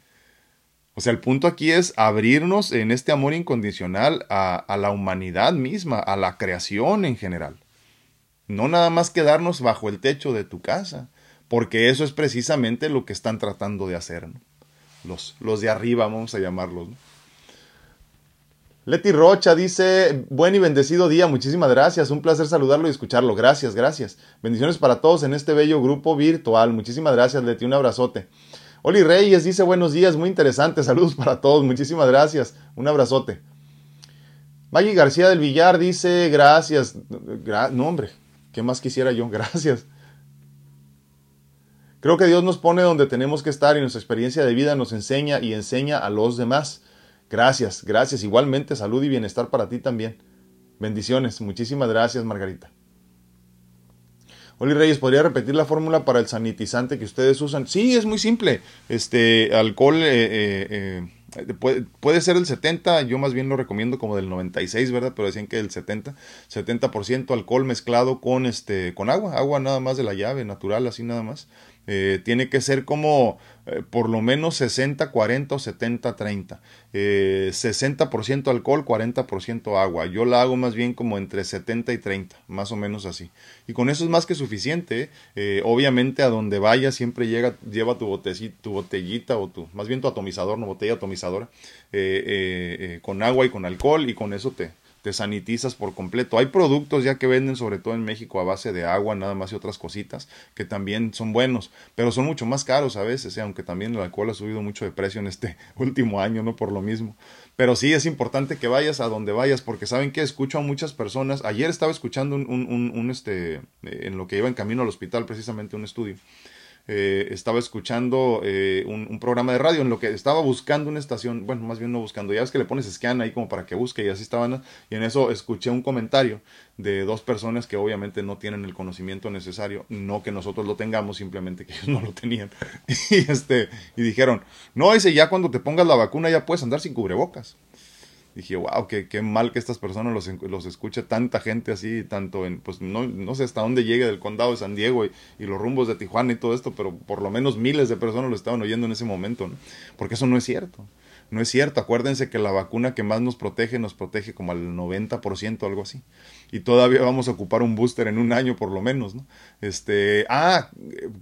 El punto aquí es abrirnos en este amor incondicional a, la humanidad misma, a la creación en general. No nada más quedarnos bajo el techo de tu casa, porque eso es precisamente lo que están tratando de hacer. Los, de arriba, vamos a llamarlos. Leti Rocha dice, buen y bendecido día, muchísimas gracias, un placer saludarlo y escucharlo, gracias, gracias. Bendiciones para todos en este bello grupo virtual, muchísimas gracias Leti, un abrazote. Oli Reyes dice, buenos días, muy interesante, saludos para todos, muchísimas gracias, un abrazote. Maggie García del Villar dice, gracias, no hombre, ¿qué más quisiera yo? *laughs* Gracias. Creo que Dios nos pone donde tenemos que estar y nuestra experiencia de vida nos enseña y enseña a los demás. Gracias, gracias. Igualmente, salud y bienestar para ti también. Bendiciones. Muchísimas gracias, Margarita. Oli Reyes, ¿podría repetir la fórmula para el sanitizante que ustedes usan? Sí, es muy simple. Este, alcohol eh, eh, eh, puede, puede, ser el 70, yo más bien lo recomiendo como del 96, ¿verdad? Pero decían que el 70, 70% alcohol mezclado con, este, con agua, agua nada más de la llave, natural, así nada más. Tiene que ser como eh, por lo menos 60, 40 o 70, 30. Eh, 60% alcohol, 40% agua. Yo la hago más bien como entre 70 y 30, más o menos así. Y con eso es más que suficiente. Eh, obviamente a donde vaya siempre llega, lleva tu, botecita, tu botellita o tu, más bien tu atomizador, no botella atomizadora, con agua y con alcohol y con eso te, te sanitizas por completo. Hay productos ya que venden sobre todo en México a base de agua nada más y otras cositas que también son buenos, pero son mucho más caros a veces, ¿eh? aunque también el alcohol ha subido mucho de precio en este *laughs* último año, no por lo mismo. Pero sí es importante que vayas a donde vayas porque saben que escucho a muchas personas. Ayer estaba escuchando un, este, eh, en lo que iba en camino al hospital precisamente un estudio eh, estaba escuchando eh, un, programa de radio en lo que estaba buscando una estación, bueno, más bien no buscando, ya ves que le pones scan ahí como para que busque y así estaban, y en eso escuché un comentario de dos personas que obviamente no tienen el conocimiento necesario, no que nosotros lo tengamos, simplemente que *laughs* ellos no lo tenían, y este, y dijeron, no, ese ya cuando te pongas la vacuna ya puedes andar sin cubrebocas dije, wow, qué, qué mal que estas personas los, los escuche tanta gente así, tanto en, pues no, no sé hasta dónde llegue del condado de San Diego y, y, los rumbos de Tijuana y todo esto, pero por lo menos miles de personas lo estaban oyendo en ese momento, ¿no? Porque eso no es cierto. No es cierto, acuérdense que la vacuna que más nos protege nos protege como al 90%, algo así. Y todavía vamos a ocupar un booster en un año por lo menos, ¿no? Este, ah,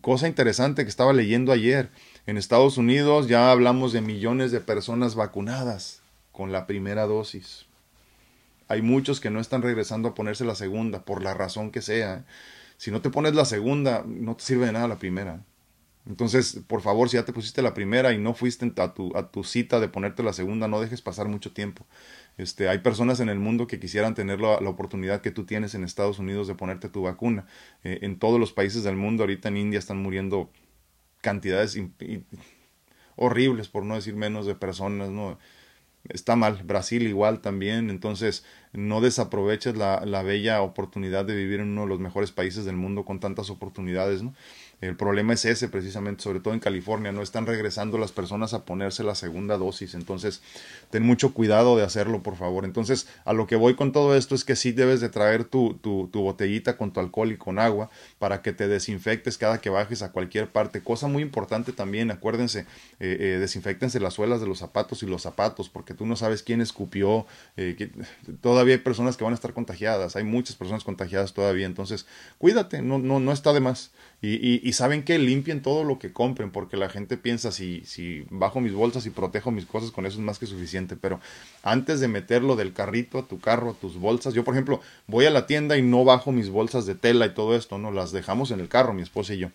cosa interesante que estaba leyendo ayer. En Estados Unidos ya hablamos de millones de personas vacunadas con la primera dosis. Hay muchos que no están regresando a ponerse la segunda, por la razón que sea. Si no te pones la segunda, no te sirve de nada la primera. Entonces, por favor, si ya te pusiste la primera y no fuiste a tu, a tu cita de ponerte la segunda, no dejes pasar mucho tiempo. Este, hay personas en el mundo que quisieran tener la, oportunidad que tú tienes en Estados Unidos de ponerte tu vacuna. Eh, en todos los países del mundo, ahorita en India están muriendo cantidades horribles, por no decir menos, de personas, ¿no? Está mal. Brasil igual también. Entonces, no desaproveches la, la, bella oportunidad de vivir en uno de los mejores países del mundo con tantas oportunidades, ¿no? El problema es ese precisamente, sobre todo en California, no están regresando las personas a ponerse la segunda dosis, entonces ten mucho cuidado de hacerlo, por favor. Entonces, a lo que voy con todo esto es que sí debes de traer tu, tu, tu botellita con tu alcohol y con agua para que te desinfectes cada que bajes a cualquier parte. Cosa muy importante también, acuérdense, eh, eh, desinfectense las suelas de los zapatos y los zapatos, porque tú no sabes quién escupió, eh, todavía hay personas que van a estar contagiadas, hay muchas personas contagiadas todavía, entonces cuídate, no, no, no está de más. Y, y, saben que limpien todo lo que compren, porque la gente piensa si, si bajo mis bolsas y protejo mis cosas, con eso es más que suficiente. Pero antes de meterlo del carrito a tu carro, a tus bolsas, yo por ejemplo voy a la tienda y no bajo mis bolsas de tela y todo esto, no las dejamos en el carro, mi esposa y yo.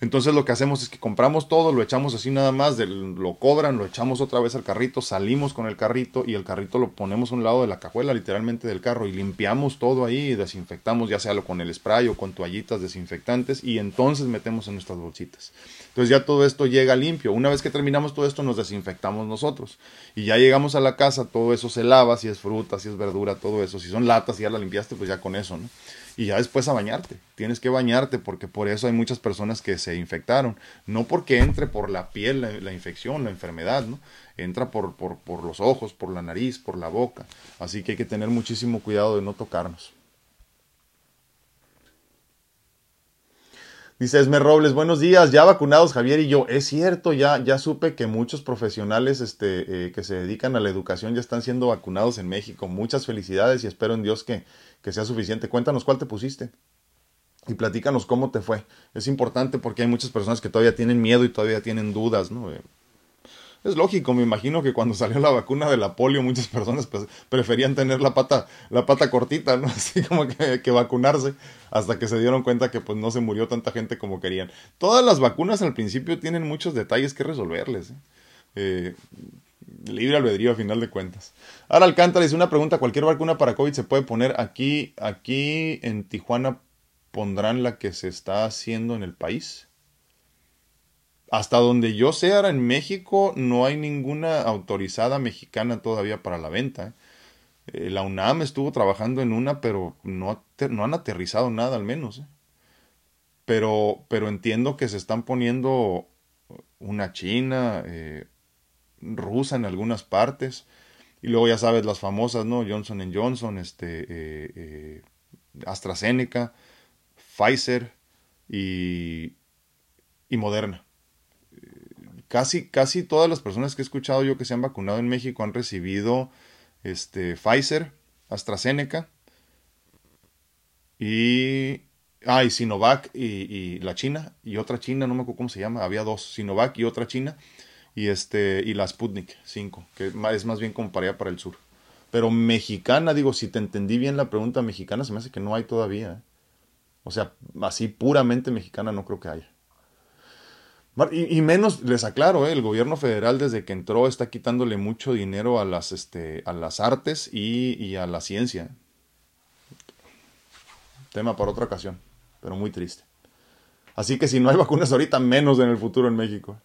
Entonces lo que hacemos es que compramos todo, lo echamos así nada más, lo cobran, lo echamos otra vez al carrito, salimos con el carrito y el carrito lo ponemos a un lado de la cajuela literalmente del carro y limpiamos todo ahí y desinfectamos ya sea lo con el spray o con toallitas desinfectantes y entonces metemos en nuestras bolsitas. Entonces ya todo esto llega limpio. Una vez que terminamos todo esto nos desinfectamos nosotros y ya llegamos a la casa, todo eso se lava, si es fruta, si es verdura, todo eso. Si son latas y ya la limpiaste, pues ya con eso, ¿no? Y ya después a bañarte. Tienes que bañarte porque por eso hay muchas personas que se infectaron. No porque entre por la piel la, infección, la enfermedad, ¿no? Entra por, por, por los ojos, por la nariz, por la boca. Así que hay que tener muchísimo cuidado de no tocarnos. Dice Esmer Robles, buenos días, ya vacunados Javier y yo. Es cierto, ya, ya supe que muchos profesionales este, eh, que se dedican a la educación ya están siendo vacunados en México. Muchas felicidades y espero en Dios que, que sea suficiente. Cuéntanos cuál te pusiste y platícanos cómo te fue. Es importante porque hay muchas personas que todavía tienen miedo y todavía tienen dudas, ¿no? Es lógico, me imagino que cuando salió la vacuna de la polio muchas personas pues, preferían tener la pata, la pata cortita, ¿no? *laughs* Así como que, que, vacunarse, hasta que se dieron cuenta que pues no se murió tanta gente como querían. Todas las vacunas al principio tienen muchos detalles que resolverles. ¿eh? Eh, libre albedrío a final de cuentas. Ahora Alcántara dice una pregunta, ¿cualquier vacuna para COVID se puede poner aquí, aquí en Tijuana pondrán la que se está haciendo en el país? Hasta donde yo sé, ahora en México no hay ninguna autorizada mexicana todavía para la venta. ¿eh? Eh, la UNAM estuvo trabajando en una, pero no, han aterrizado nada al menos. ¿eh? Pero, pero entiendo que se están poniendo una china, rusa en algunas partes. Y luego ya sabes las famosas, ¿no? Johnson Johnson, este, AstraZeneca, Pfizer y, y Moderna casi, casi todas las personas que he escuchado yo que se han vacunado en México han recibido este, Pfizer, AstraZeneca y, ah, y Sinovac y, la China y otra China, no me acuerdo cómo se llama, había dos, Sinovac y otra China y, este, y la Sputnik 5, que es más bien como para para el sur. Pero mexicana, digo, si te entendí bien la pregunta mexicana, se me hace que no hay todavía. ¿eh? O sea, así puramente mexicana no creo que haya. Y, menos, les aclaro, ¿eh? el gobierno federal desde que entró está quitándole mucho dinero a las, este, a las artes y, y a la ciencia. Tema para otra ocasión, pero muy triste. Así que si no hay vacunas ahorita, menos en el futuro en México.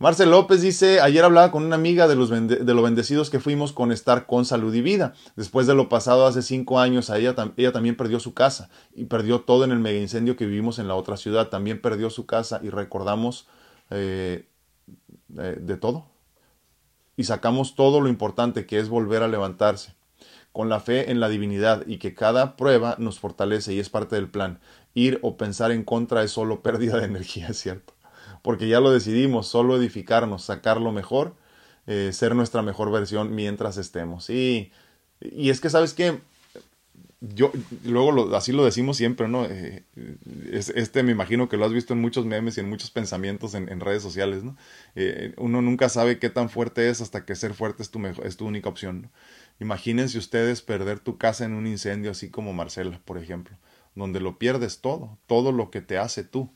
Marcel López dice, ayer hablaba con una amiga de, los de lo bendecidos que fuimos con estar con salud y vida. Después de lo pasado hace cinco años, a ella, ella también perdió su casa y perdió todo en el mega incendio que vivimos en la otra ciudad. También perdió su casa y recordamos eh, de todo. Y sacamos todo lo importante que es volver a levantarse con la fe en la divinidad y que cada prueba nos fortalece y es parte del plan. Ir o pensar en contra es solo *laughs* pérdida de energía, es cierto porque ya lo decidimos, solo edificarnos, sacar lo mejor, eh, ser nuestra mejor versión mientras estemos. Y, y es que, ¿sabes qué? Yo, luego así lo decimos siempre, ¿no? Eh, este me imagino que lo has visto en muchos memes y en muchos pensamientos en, redes sociales, ¿no? Eh, uno nunca sabe qué tan fuerte es hasta que ser fuerte es tu, es tu única opción. Imagínense ustedes perder tu casa en un incendio así como Marcela, por ejemplo, donde lo pierdes todo, todo lo que te hace tú.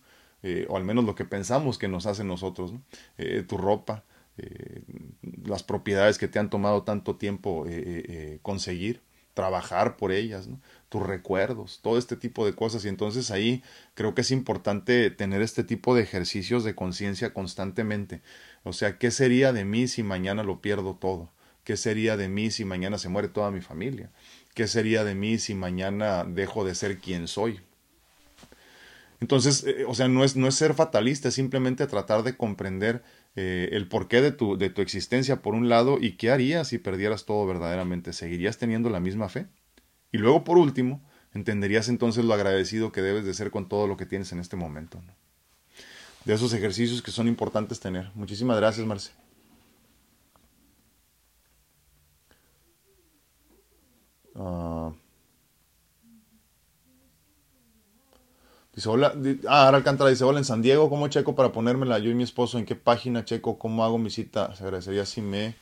Eh, o al menos lo que pensamos que nos hace nosotros, eh, tu ropa, eh, las propiedades que te han tomado tanto tiempo conseguir, trabajar por ellas, tus recuerdos, todo este tipo de cosas. Y entonces ahí creo que es importante tener este tipo de ejercicios de conciencia constantemente. O sea, ¿qué sería de mí si mañana lo pierdo todo? ¿Qué sería de mí si mañana se muere toda mi familia? ¿Qué sería de mí si mañana dejo de ser quien soy? Entonces, eh, o sea, no es, no es ser fatalista, es simplemente tratar de comprender eh, el porqué de tu, de tu existencia por un lado y qué harías si perdieras todo verdaderamente. ¿Seguirías teniendo la misma fe? Y luego, por último, entenderías entonces lo agradecido que debes de ser con todo lo que tienes en este momento. De esos ejercicios que son importantes tener. Muchísimas gracias, Marce. Dice, hola, ah, Alcántara dice, hola, en San Diego, ¿cómo checo para ponérmela yo y mi esposo? ¿En qué página checo? ¿Cómo hago mi cita? Se agradecería si me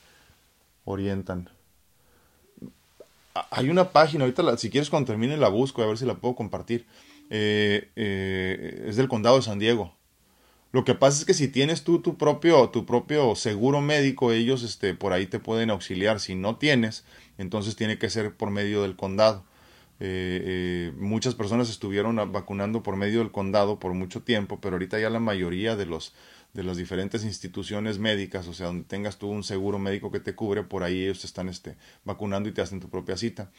orientan. Hay una página, ahorita si quieres cuando termine la busco, a ver si la puedo compartir. Eh, eh, es del condado de San Diego. Lo que pasa es que si tienes tú tu propio, tu propio seguro médico, ellos este, por ahí te pueden auxiliar. Si no tienes, entonces tiene que ser por medio del condado. Eh, eh, muchas personas estuvieron vacunando por medio del condado por mucho tiempo, pero ahorita ya la mayoría de los de las diferentes instituciones médicas, o sea, donde tengas tú un seguro médico que te cubre, por ahí ellos te están este, vacunando y te hacen tu propia cita.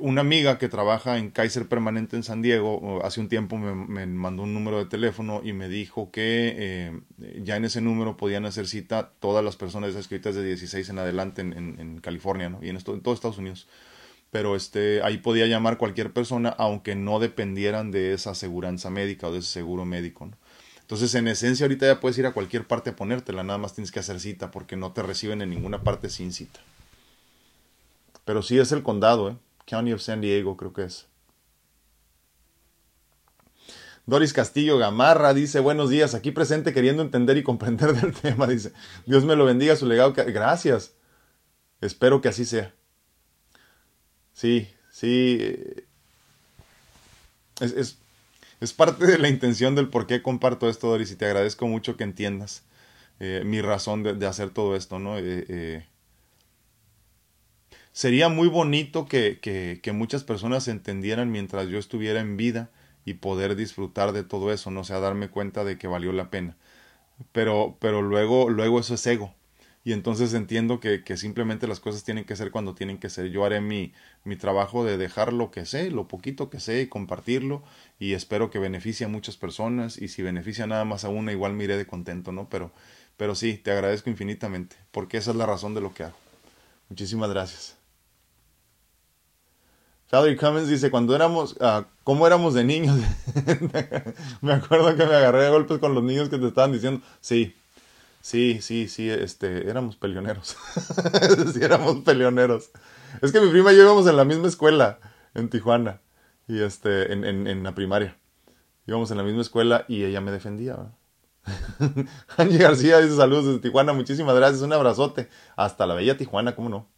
Una amiga que trabaja en Kaiser Permanente en San Diego, hace un tiempo me, mandó un número de teléfono y me dijo que eh, ya en ese número podían hacer cita todas las personas escritas de 16 en adelante en, en, California ¿no? y en, esto, en todo Estados Unidos pero este ahí podía llamar cualquier persona aunque no dependieran de esa aseguranza médica o de ese seguro médico. Entonces, en esencia, ahorita ya puedes ir a cualquier parte a ponértela, nada más tienes que hacer cita porque no te reciben en ninguna parte sin cita. Pero sí es el condado, ¿eh? County of San Diego, creo que es. Doris Castillo Gamarra dice, buenos días, aquí presente queriendo entender y comprender del *laughs* tema, dice, Dios me lo bendiga, su legado, gracias, espero que así sea. Sí, sí, eh, es, es parte de la intención del por qué comparto esto, Doris, y te agradezco mucho que entiendas eh, mi razón de, hacer todo esto, ¿no? Eh, sería muy bonito que, que, que, muchas personas entendieran mientras yo estuviera en vida y poder disfrutar de todo eso, no o sea, darme cuenta de que valió la pena. Pero, pero luego, luego eso es ego y entonces entiendo que, que, simplemente las cosas tienen que ser cuando tienen que ser. Yo haré mi, mi trabajo de dejar lo que sé, lo poquito que sé y compartirlo y espero que beneficie a muchas personas y si beneficia nada más a una igual me iré de contento, ¿no? Pero, pero sí, te agradezco infinitamente porque esa es la razón de lo que hago. Muchísimas gracias. Valerie Cummins dice, cuando éramos, uh, ¿cómo éramos de niños? *laughs* me acuerdo que me agarré a golpes con los niños que te estaban diciendo, sí, Sí, sí, sí, este, éramos peleoneros. *laughs* sí, éramos peleoneros. Es que mi prima y yo íbamos en la misma escuela en Tijuana y este, en, en, en la primaria. Íbamos en la misma escuela y ella me defendía. *laughs* Angie García dice saludos desde Tijuana, muchísimas gracias, un abrazote. Hasta la bella Tijuana, ¿cómo no?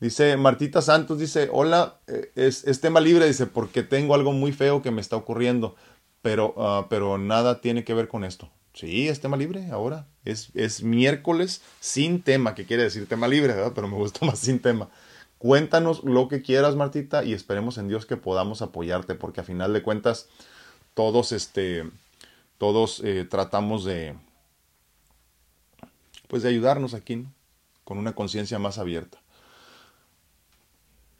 Dice Martita Santos, dice, hola, eh, es, es, tema libre, dice, porque tengo algo muy feo que me está ocurriendo, pero, uh, pero nada tiene que ver con esto. Sí, es tema libre ahora. Es, es miércoles sin tema, que quiere decir tema libre, ¿verdad? Pero me gustó *laughs* más sin tema. Cuéntanos lo que quieras, Martita, y esperemos en Dios que podamos apoyarte, porque a final de cuentas, todos, este, todos eh, tratamos de, pues de ayudarnos aquí, ¿no? con una conciencia más abierta.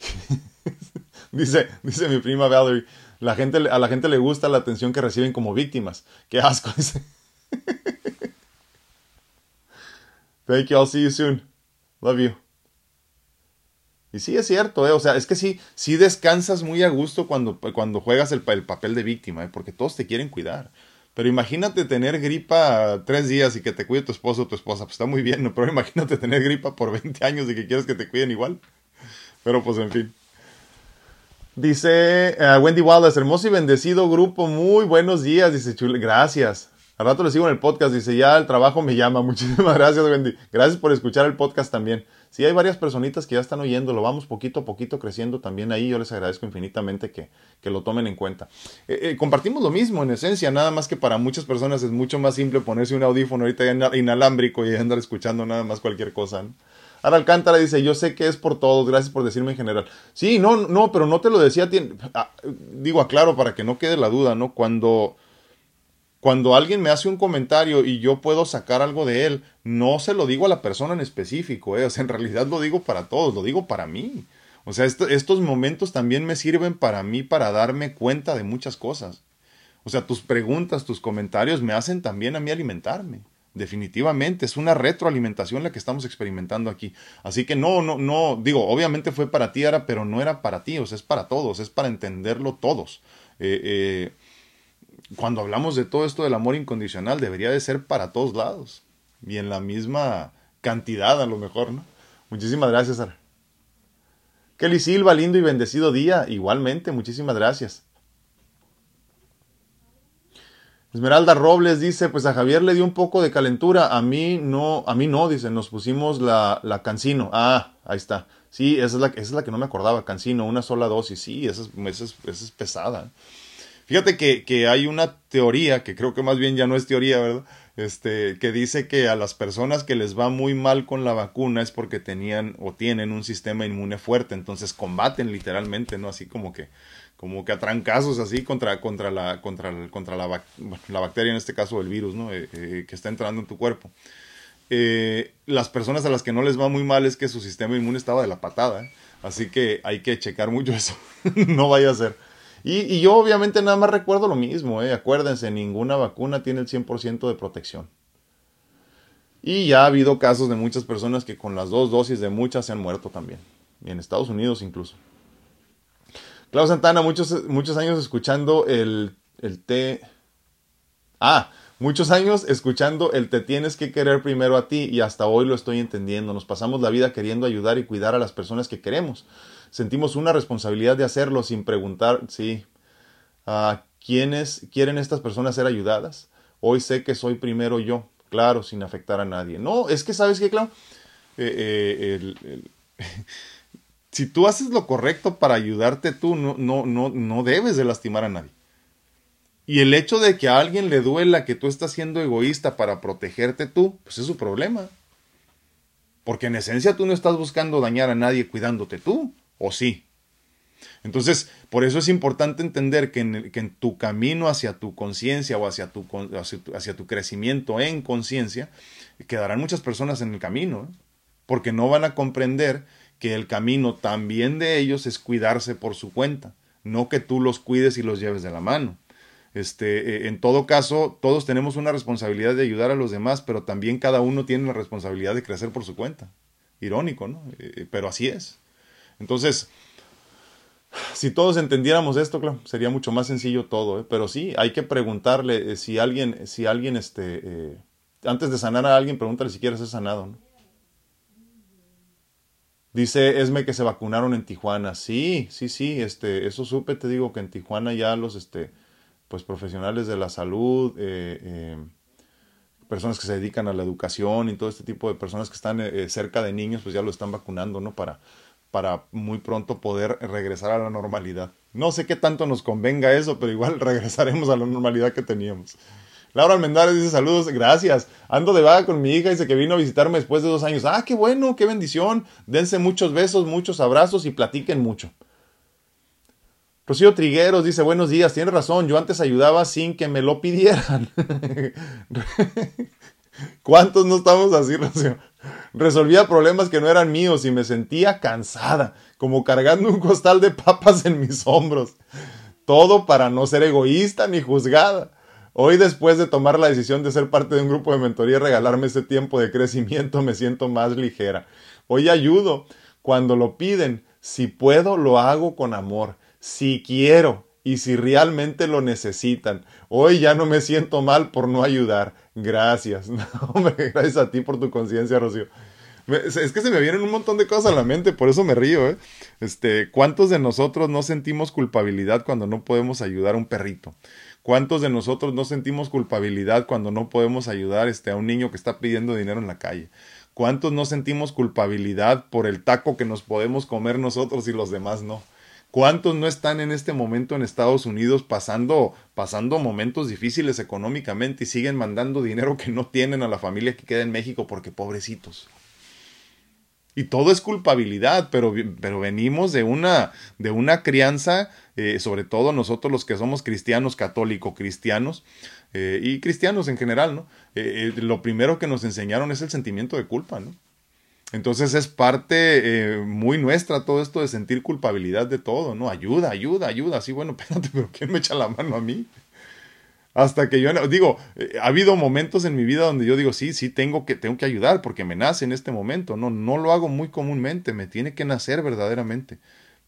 *laughs* dice, dice mi prima Valerie, la gente, a la gente le gusta la atención que reciben como víctimas. Qué asco, *laughs* dice. *laughs* Thank you, I'll see you soon. Love you. Y sí es cierto, ¿eh? o sea, es que sí, sí descansas muy a gusto cuando, cuando juegas el, el papel de víctima, ¿eh? porque todos te quieren cuidar. Pero imagínate tener gripa tres días y que te cuide tu esposo o tu esposa, pues está muy bien, ¿no? Pero imagínate tener gripa por 20 años y que quieres que te cuiden igual. Pero pues en fin. Dice uh, Wendy Wallace, hermoso y bendecido grupo, muy buenos días, dice Chule, gracias. Al rato le sigo en el podcast, dice, ya el trabajo me llama. *laughs* Muchísimas gracias, Wendy. Gracias por escuchar el podcast también. Sí, hay varias personitas que ya están oyéndolo, vamos poquito a poquito creciendo también ahí. Yo les agradezco infinitamente que, que lo tomen en cuenta. Eh, eh, compartimos lo mismo en esencia, nada más que para muchas personas es mucho más simple ponerse un audífono ahorita inalámbrico y andar escuchando nada más cualquier cosa. ¿no? Ahora Alcántara dice, yo sé que es por todos, gracias por decirme en general. Sí, no, no, pero no te lo decía, ah, digo, aclaro para que no quede la duda, ¿no? Cuando cuando alguien me hace un comentario y yo puedo sacar algo de él, no se lo digo a la persona en específico, ¿eh? o sea, en realidad lo digo para todos, lo digo para mí. O sea, estos momentos también me sirven para mí para darme cuenta de muchas cosas. O sea, tus preguntas, tus comentarios me hacen también a mí alimentarme. Definitivamente, es una retroalimentación la que estamos experimentando aquí. Así que no, no, no, digo, obviamente fue para ti, ahora, pero no era para ti, o sea, es para todos, es para entenderlo todos. Eh, eh, cuando hablamos de todo esto del amor incondicional, debería de ser para todos lados y en la misma cantidad a lo mejor, ¿no? Muchísimas gracias, Sara. Kelly Silva, lindo y bendecido día. Igualmente, muchísimas gracias. Esmeralda Robles dice, pues a Javier le dio un poco de calentura, a mí no, a mí no, dice, nos pusimos la, la cancino. Ah, ahí está. Sí, esa es, la, esa es la que no me acordaba, cancino, una sola dosis. Sí, esa es, esa es, esa es pesada. Fíjate que, que hay una teoría, que creo que más bien ya no es teoría, ¿verdad? Este, que dice que a las personas que les va muy mal con la vacuna es porque tenían o tienen un sistema inmune fuerte, entonces combaten literalmente, ¿no? Así como que, como que a trancazos así contra, contra la, contra, contra la, la bacteria, en este caso el virus, ¿no? Eh, eh, que está entrando en tu cuerpo. Eh, las personas a las que no les va muy mal es que su sistema inmune estaba de la patada, así que hay que checar mucho eso, *laughs* no vaya a ser. Y, yo obviamente nada más recuerdo lo mismo, ¿eh? acuérdense, ninguna vacuna tiene el 100% de protección. Y ya ha habido casos de muchas personas que con las dos dosis de muchas se han muerto también, y en Estados Unidos incluso. Claudio Santana, muchos, muchos años escuchando el, el. Ah, muchos años escuchando el te tienes que querer primero a ti y hasta hoy lo estoy entendiendo. Nos pasamos la vida queriendo ayudar y cuidar a las personas que queremos sentimos una responsabilidad de hacerlo sin preguntar, sí, ¿a quiénes quieren estas personas ser ayudadas? Hoy sé que soy primero yo, claro, sin afectar a nadie. No, es que sabes qué, claro, eh, eh, *laughs* si tú haces lo correcto para ayudarte tú, no, no, no, no debes de lastimar a nadie. Y el hecho de que a alguien le duela que tú estás siendo egoísta para protegerte tú, pues es su problema. Porque en esencia tú no estás buscando dañar a nadie cuidándote tú o sí. Entonces, por eso es importante entender que en, tu camino hacia tu conciencia o hacia tu, crecimiento en conciencia, quedarán muchas personas en el camino, porque no van a comprender que el camino también de ellos es cuidarse por su cuenta, no que tú los cuides y los lleves de la mano. Este, eh, en todo caso, todos tenemos una responsabilidad de ayudar a los demás, pero también cada uno tiene la responsabilidad de crecer por su cuenta. Irónico, ¿no? Eh, pero así es. Entonces, si todos entendiéramos esto, claro, sería mucho más sencillo todo, ¿eh? pero sí, hay que preguntarle eh, si alguien, si alguien, este, eh, antes de sanar a alguien, pregúntale si quieres ser sanado, ¿no? Dice Esme que se vacunaron en Tijuana. Sí, sí, sí, este, eso supe, te digo que en Tijuana ya los, este, pues profesionales de la salud, personas que se dedican a la educación y todo este tipo de personas que están cerca de niños, pues ya lo están vacunando, ¿no? Para, para muy pronto poder regresar a la normalidad. No sé qué tanto nos convenga eso, pero igual *laughs* regresaremos a la normalidad que teníamos. Laura Almendares dice saludos, gracias. Ando de vaga con mi hija, dice que vino a visitarme después de dos años. Ah, qué bueno, qué bendición. Dense muchos besos, muchos abrazos y platiquen mucho. Rocío Trigueros dice buenos días, tiene razón, yo antes ayudaba sin que me lo pidieran. *laughs* ¿Cuántos no estamos así, Rocío? Resolvía problemas que no eran míos y me sentía cansada, como cargando un costal de papas en mis hombros. Todo para no ser egoísta ni juzgada. Hoy, después de tomar la decisión de ser parte de un grupo de mentoría y regalarme ese tiempo de crecimiento, me siento más ligera. Hoy ayudo cuando lo piden. Si puedo, lo hago con amor. Si quiero y si realmente lo necesitan. Hoy ya no me siento mal por no ayudar. Gracias. *laughs* gracias a ti por tu conciencia, Rocío. Es que se me vienen un montón de cosas a la mente, por eso me río, ¿eh? Este, ¿cuántos de nosotros no sentimos culpabilidad cuando no podemos ayudar a un perrito? ¿Cuántos de nosotros no sentimos culpabilidad cuando no podemos ayudar este, a un niño que está pidiendo dinero en la calle? ¿Cuántos no sentimos culpabilidad por el taco que nos podemos comer nosotros y los demás no? ¿Cuántos no están en este momento en Estados Unidos pasando, pasando momentos difíciles económicamente y siguen mandando dinero que no tienen a la familia que queda en México porque pobrecitos? Y todo es culpabilidad, pero, pero venimos de una, de una crianza, eh, sobre todo nosotros los que somos cristianos, católico cristianos, eh, y cristianos en general, ¿no? Eh, lo primero que nos enseñaron es el sentimiento de culpa, ¿no? Entonces es parte eh, muy nuestra todo esto de sentir culpabilidad de todo, ¿no? Ayuda, ayuda, ayuda. Sí, bueno, *laughs* espérate, pero ¿quién me echa la mano a mí? Hasta que yo digo, eh, ha habido momentos en mi vida donde yo digo, sí, sí, tengo que, tengo que ayudar porque me nace en este momento. No, no lo hago muy comúnmente, me tiene que nacer verdaderamente.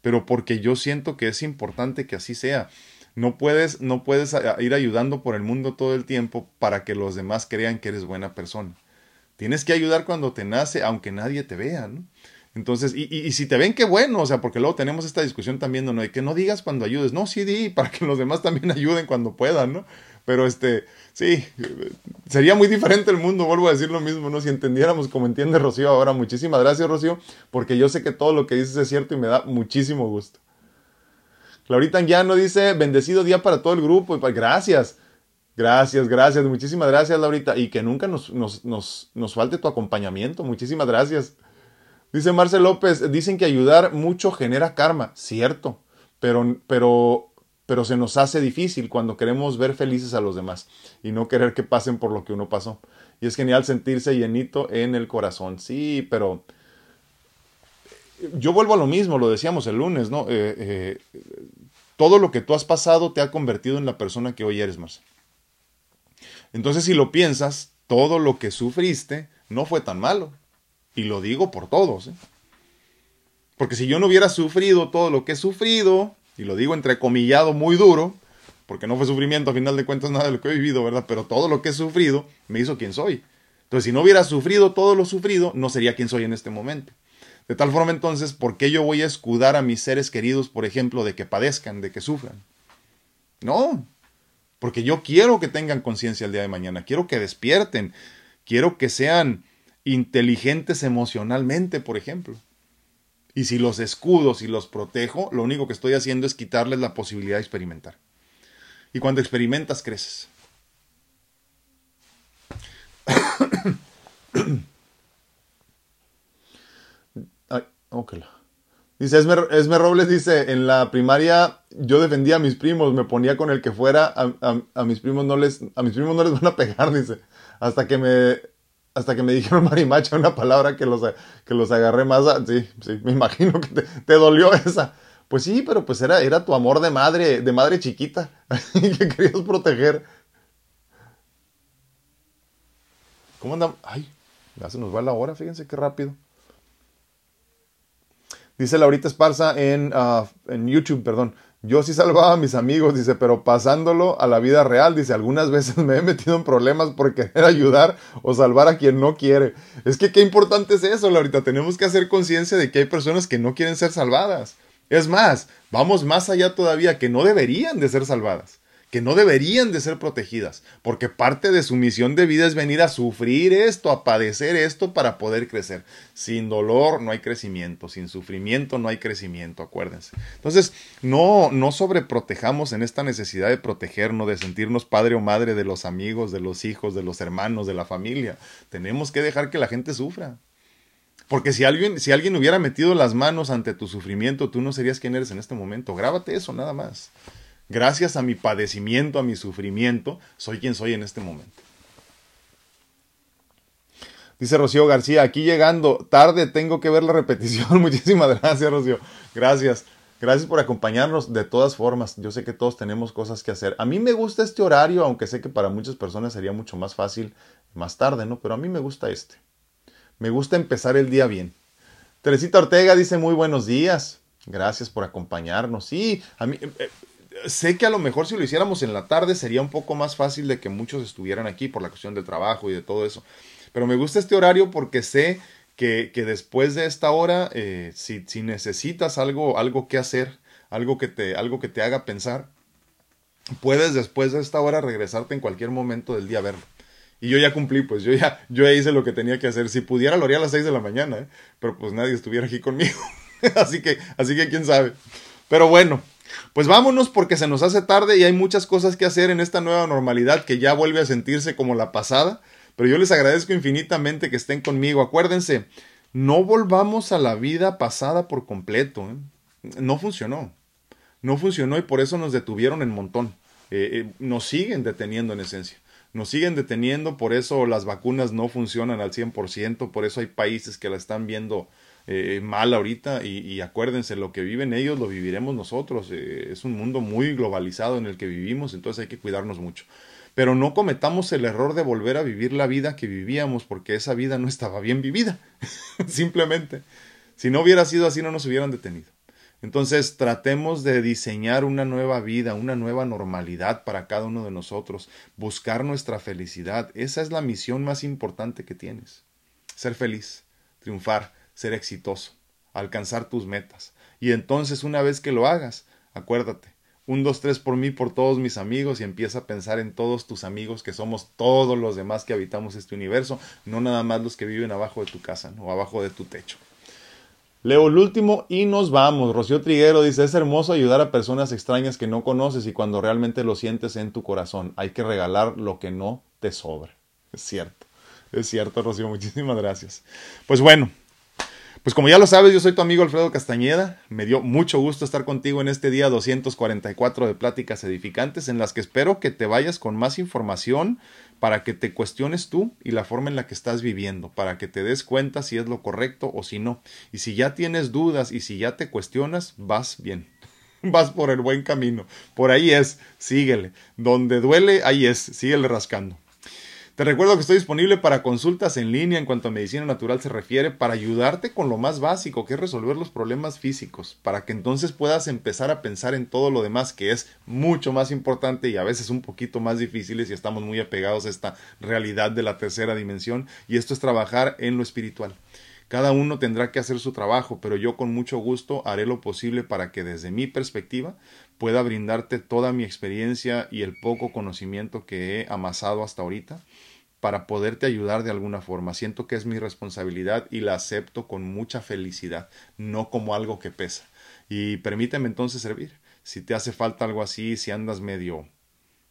Pero porque yo siento que es importante que así sea. No puedes, no puedes ir ayudando por el mundo todo el tiempo para que los demás crean que eres buena persona. Tienes que ayudar cuando te nace, aunque nadie te vea, ¿no? Entonces, y, y, si te ven, qué bueno, o sea, porque luego tenemos esta discusión también, ¿no? De que no digas cuando ayudes, no, sí di, *laughs* para que los demás también *laughs* ayuden cuando puedan, ¿no? Pero este, sí, sería muy diferente el mundo, vuelvo a decir lo mismo, ¿no? Si entendiéramos como entiende Rocío ahora. Muchísimas gracias, Rocío, porque yo sé que todo lo que dices es cierto y me da muchísimo gusto. Laurita no dice, bendecido día para todo el grupo. Gracias. Gracias, gracias, muchísimas gracias, Laurita. Y que nunca nos, nos, nos, nos falte tu acompañamiento. Muchísimas gracias. Dice Marcel López, dicen que ayudar mucho genera karma. Cierto, pero, pero, pero se nos hace difícil cuando queremos ver felices a los demás y no querer que pasen por lo que uno pasó. Y es genial sentirse llenito en el corazón. Sí, pero yo vuelvo a lo mismo, lo decíamos el lunes, ¿no? Eh, eh, todo lo que tú has pasado te ha convertido en la persona que hoy eres, Marcel. Entonces, si lo piensas, todo lo que sufriste no fue tan malo. Y lo digo por todos. ¿eh? Porque si yo no hubiera sufrido todo lo que he sufrido, y lo digo entrecomillado muy duro, porque no fue sufrimiento a final de cuentas nada de lo que he vivido, ¿verdad? Pero todo lo que he sufrido me hizo quien soy. Entonces, si no hubiera sufrido todo lo sufrido, no sería quien soy en este momento. De tal forma entonces, ¿por qué yo voy a escudar a mis seres queridos, por ejemplo, de que padezcan, de que sufran? No, porque yo quiero que tengan conciencia el día de mañana, quiero que despierten, quiero que sean inteligentes emocionalmente, por ejemplo. Y si los escudo, si los protejo, lo único que estoy haciendo es quitarles la posibilidad de experimentar. Y cuando experimentas, creces. *coughs* Ay, Dice Esmer, Robles, dice, en la primaria yo defendía a mis primos, me ponía con el que fuera, a, mis primos no les, a mis primos no les *laughs* van a pegar, dice, hasta que me, hasta que me dijeron marimacha, una palabra que los, que los agarré más, sí, sí, me imagino que te, dolió esa. Pues sí, pero pues era, era tu amor de madre, de madre chiquita, *laughs* que querías proteger. ¿Cómo anda? Ay, ya se nos va la hora, fíjense qué rápido. Dice Laurita Esparza en, ah, en YouTube, perdón. Yo sí salvaba a mis amigos, dice, pero pasándolo a la vida real, dice, algunas *laughs* veces me he metido en problemas por querer ayudar o salvar a quien no quiere. Es que qué importante es eso, Laurita. Tenemos que hacer conciencia de que hay personas que no quieren ser salvadas. Es más, vamos más allá todavía, que no deberían de ser salvadas que no deberían de ser protegidas, porque parte de su misión de vida es venir a sufrir esto, a padecer esto para poder crecer. Sin dolor no hay crecimiento, sin sufrimiento no hay crecimiento, acuérdense. Entonces, no, no sobreprotejamos en esta necesidad de protegernos, de sentirnos padre o madre de los amigos, de los hijos, de los hermanos, de la familia. Tenemos que dejar que la gente sufra. Porque si alguien, si alguien hubiera metido las manos ante tu sufrimiento, tú no serías quien eres en este momento. Grábate eso, nada más. Gracias a mi padecimiento, a mi sufrimiento, soy quien soy en este momento. Dice Rocío García, aquí llegando, tarde tengo que ver la repetición. *laughs* Muchísimas gracias, Rocío. Gracias. Gracias por acompañarnos. De todas formas, yo sé que todos tenemos cosas que hacer. A mí me gusta este horario, aunque sé que para muchas personas sería mucho más fácil más tarde, ¿no? Pero a mí me gusta este. Me gusta empezar el día bien. Teresita Ortega dice muy buenos días. Gracias por acompañarnos. Sí, a mí, eh, sé que a lo mejor si lo hiciéramos en la tarde sería un poco más fácil de que muchos estuvieran aquí por la cuestión del trabajo y de todo eso. Pero me gusta este horario porque sé que, que después de esta hora, eh, si, si, necesitas algo, algo que hacer, algo que, te, algo que te haga pensar, puedes después de esta hora regresarte en cualquier momento del día a verlo. Y yo ya cumplí, pues yo ya, yo ya hice lo que tenía que hacer. Si pudiera, lo haría a las seis de la mañana, ¿eh? pero pues nadie estuviera aquí conmigo. *laughs* así que, así que quién sabe. Pero bueno, pues vámonos porque se nos hace tarde y hay muchas cosas que hacer en esta nueva normalidad que ya vuelve a sentirse como la pasada. Pero yo les agradezco infinitamente que estén conmigo. Acuérdense, no volvamos a la vida pasada por completo. ¿eh? No funcionó. No funcionó y por eso nos detuvieron en montón. Eh, eh, nos siguen deteniendo en esencia. Nos siguen deteniendo, por eso las vacunas no funcionan al 100%, por eso hay países que la están viendo eh, mal ahorita y, acuérdense, lo que viven ellos lo viviremos nosotros. Eh, es un mundo muy globalizado en el que vivimos, entonces hay que cuidarnos mucho. Pero no cometamos el error de volver a vivir la vida que vivíamos porque esa vida no estaba bien vivida. *laughs* Simplemente. Si no hubiera sido así, no nos hubieran detenido. Entonces tratemos de diseñar una nueva vida, una nueva normalidad para cada uno de nosotros, buscar nuestra felicidad. Esa es la misión más importante que tienes. Ser feliz, triunfar, ser exitoso, alcanzar tus metas. Y entonces una vez que lo hagas, acuérdate, un, dos, tres por mí, por todos mis amigos y empieza a pensar en todos tus amigos que somos todos los demás que habitamos este universo, no nada más los que viven abajo de tu casa o abajo de tu techo. Leo el último y nos vamos. Rocío Triguero dice, es hermoso ayudar a personas extrañas que no conoces y cuando realmente lo sientes en tu corazón. Hay que regalar lo que no te sobra. Es cierto, es cierto, Rocío. Muchísimas gracias. Pues bueno, pues como ya lo sabes, yo soy tu amigo Alfredo Castañeda. Me dio mucho gusto estar contigo en este día 244 de Pláticas Edificantes, en las que espero que te vayas con más información para que te cuestiones tú y la forma en la que estás viviendo, para que te des cuenta si es lo correcto o si no. Y si ya tienes dudas y si ya te cuestionas, vas bien. *laughs* Vas por el buen camino. Por ahí es, síguele. Donde duele, ahí es, síguele rascando. Te recuerdo que estoy disponible para consultas en línea en cuanto a medicina natural se refiere, para ayudarte con lo más básico, que es resolver los problemas físicos, para que entonces puedas empezar a pensar en todo lo demás, que es mucho más importante y a veces un poquito más difíciles y estamos muy apegados a esta realidad de la tercera dimensión, y esto es trabajar en lo espiritual. Cada uno tendrá que hacer su trabajo, pero yo con mucho gusto haré lo posible para que desde mi perspectiva pueda brindarte toda mi experiencia y el poco conocimiento que he amasado hasta ahorita para poderte ayudar de alguna forma. Siento que es mi responsabilidad y la acepto con mucha felicidad, no como algo que pesa. Y permíteme entonces servir. Si te hace falta algo así, si andas medio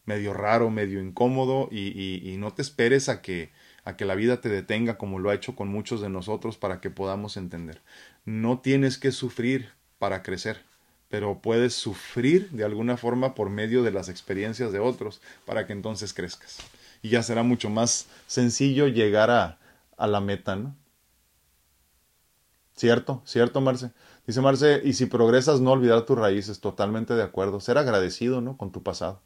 medio raro, medio incómodo y, y, y no te esperes a que a que la vida te detenga como lo ha hecho con muchos de nosotros para que podamos entender. No tienes que sufrir para crecer pero puedes sufrir de alguna forma por medio de las experiencias de otros para que entonces crezcas. Y ya será mucho más sencillo llegar a, a la meta, ¿no? ¿Cierto? ¿Cierto, Marce? Dice Marce, y si progresas, no olvidar tus raíces, totalmente de acuerdo. Ser agradecido, ¿no? Con tu pasado.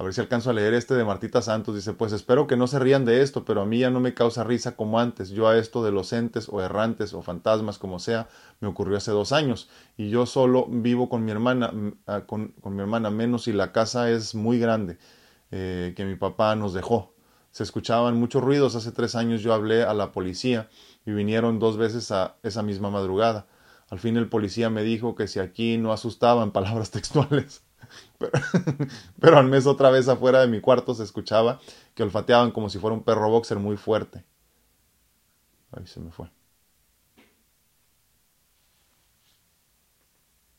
A ver si alcanzo a leer este de Martita Santos. Dice, pues espero que no se rían de esto, pero a mí ya no me causa risa como antes. Yo a esto de los entes o errantes o fantasmas, como sea, me ocurrió hace dos años. Y yo solo vivo con mi hermana, ah, con, mi hermana menos y la casa es muy grande, eh, que mi papá nos dejó. Se escuchaban muchos ruidos. Hace tres años yo hablé a la policía y vinieron dos veces a esa misma madrugada. Al fin el policía me dijo que si aquí no asustaban, *laughs* palabras textuales. *laughs* Pero, al mes otra vez afuera de mi cuarto se escuchaba que olfateaban como si fuera un perro boxer muy fuerte. Ahí se me fue.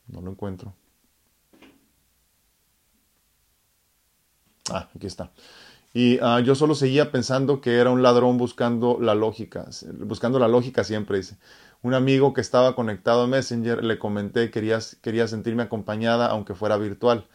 No lo encuentro. Ah, aquí está. Y ah, yo solo seguía pensando que era un ladrón buscando la lógica, buscando la lógica siempre, dice un amigo que estaba conectado a Messenger le comenté quería, quería sentirme acompañada aunque fuera virtual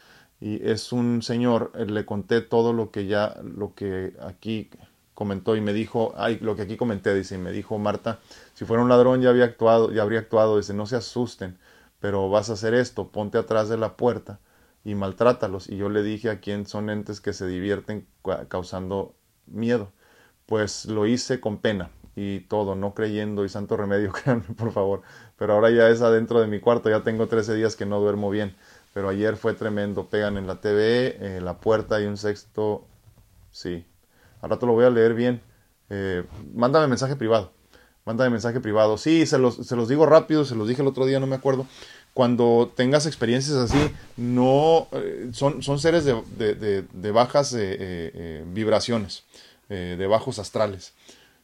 y es un señor eh, le conté todo lo que ya lo que aquí comentó y me dijo ay lo que aquí comenté dice y me dijo Marta si fuera un ladrón ya había actuado ya habría actuado dice no se asusten pero vas a hacer esto ponte atrás de la puerta y maltrátalos y yo le dije a quién son entes que se divierten causando miedo pues lo hice con pena y todo, no creyendo y santo remedio, *laughs* créanme por favor. Pero ahora ya es adentro de mi cuarto, ya tengo 13 días que no duermo bien. Pero ayer fue tremendo, pegan en la TV, eh, la puerta y un sexto, sí. Al rato lo voy a leer bien. Eh, mándame mensaje privado, mándame mensaje privado. Sí, se los, se los digo rápido, se los dije el otro día, no me acuerdo. Cuando tengas experiencias así, no eh, son, son seres de, de, de, bajas vibraciones, de bajos astrales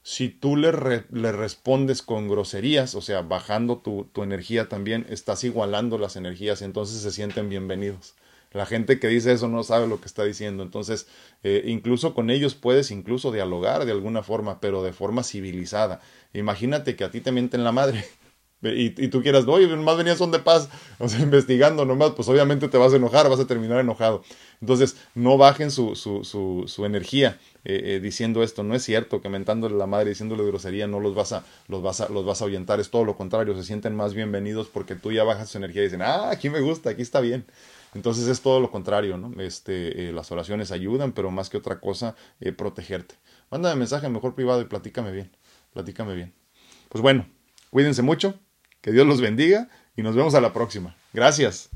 si tú le, le, respondes con groserías, o sea, bajando tu, tu, energía también, estás igualando las energías, entonces se sienten bienvenidos. La gente que dice eso no sabe lo que está diciendo, entonces eh, incluso con ellos puedes incluso dialogar de alguna forma, pero de forma civilizada. Imagínate que a ti te mienten la madre y, tú quieras, oye, más venías son de paz, o sea, *laughs* investigando nomás, pues obviamente te vas a enojar, vas a terminar enojado. Entonces, no bajen su, su, su, su energía eh, eh, diciendo esto, no es cierto, que mentándole la madre, diciéndole grosería, no los vas, a, los, vas a, los vas a ahuyentar, es todo lo contrario, se sienten más bienvenidos porque tú ya bajas su energía y dicen, ah, aquí me gusta, aquí está bien. Entonces es todo lo contrario, ¿no? Este, eh, las oraciones ayudan, pero más que otra cosa, protegerte. Mándame mensaje mejor privado y platícame bien, platícame bien. Pues bueno, cuídense mucho, que Dios los bendiga y nos vemos a la próxima. Gracias.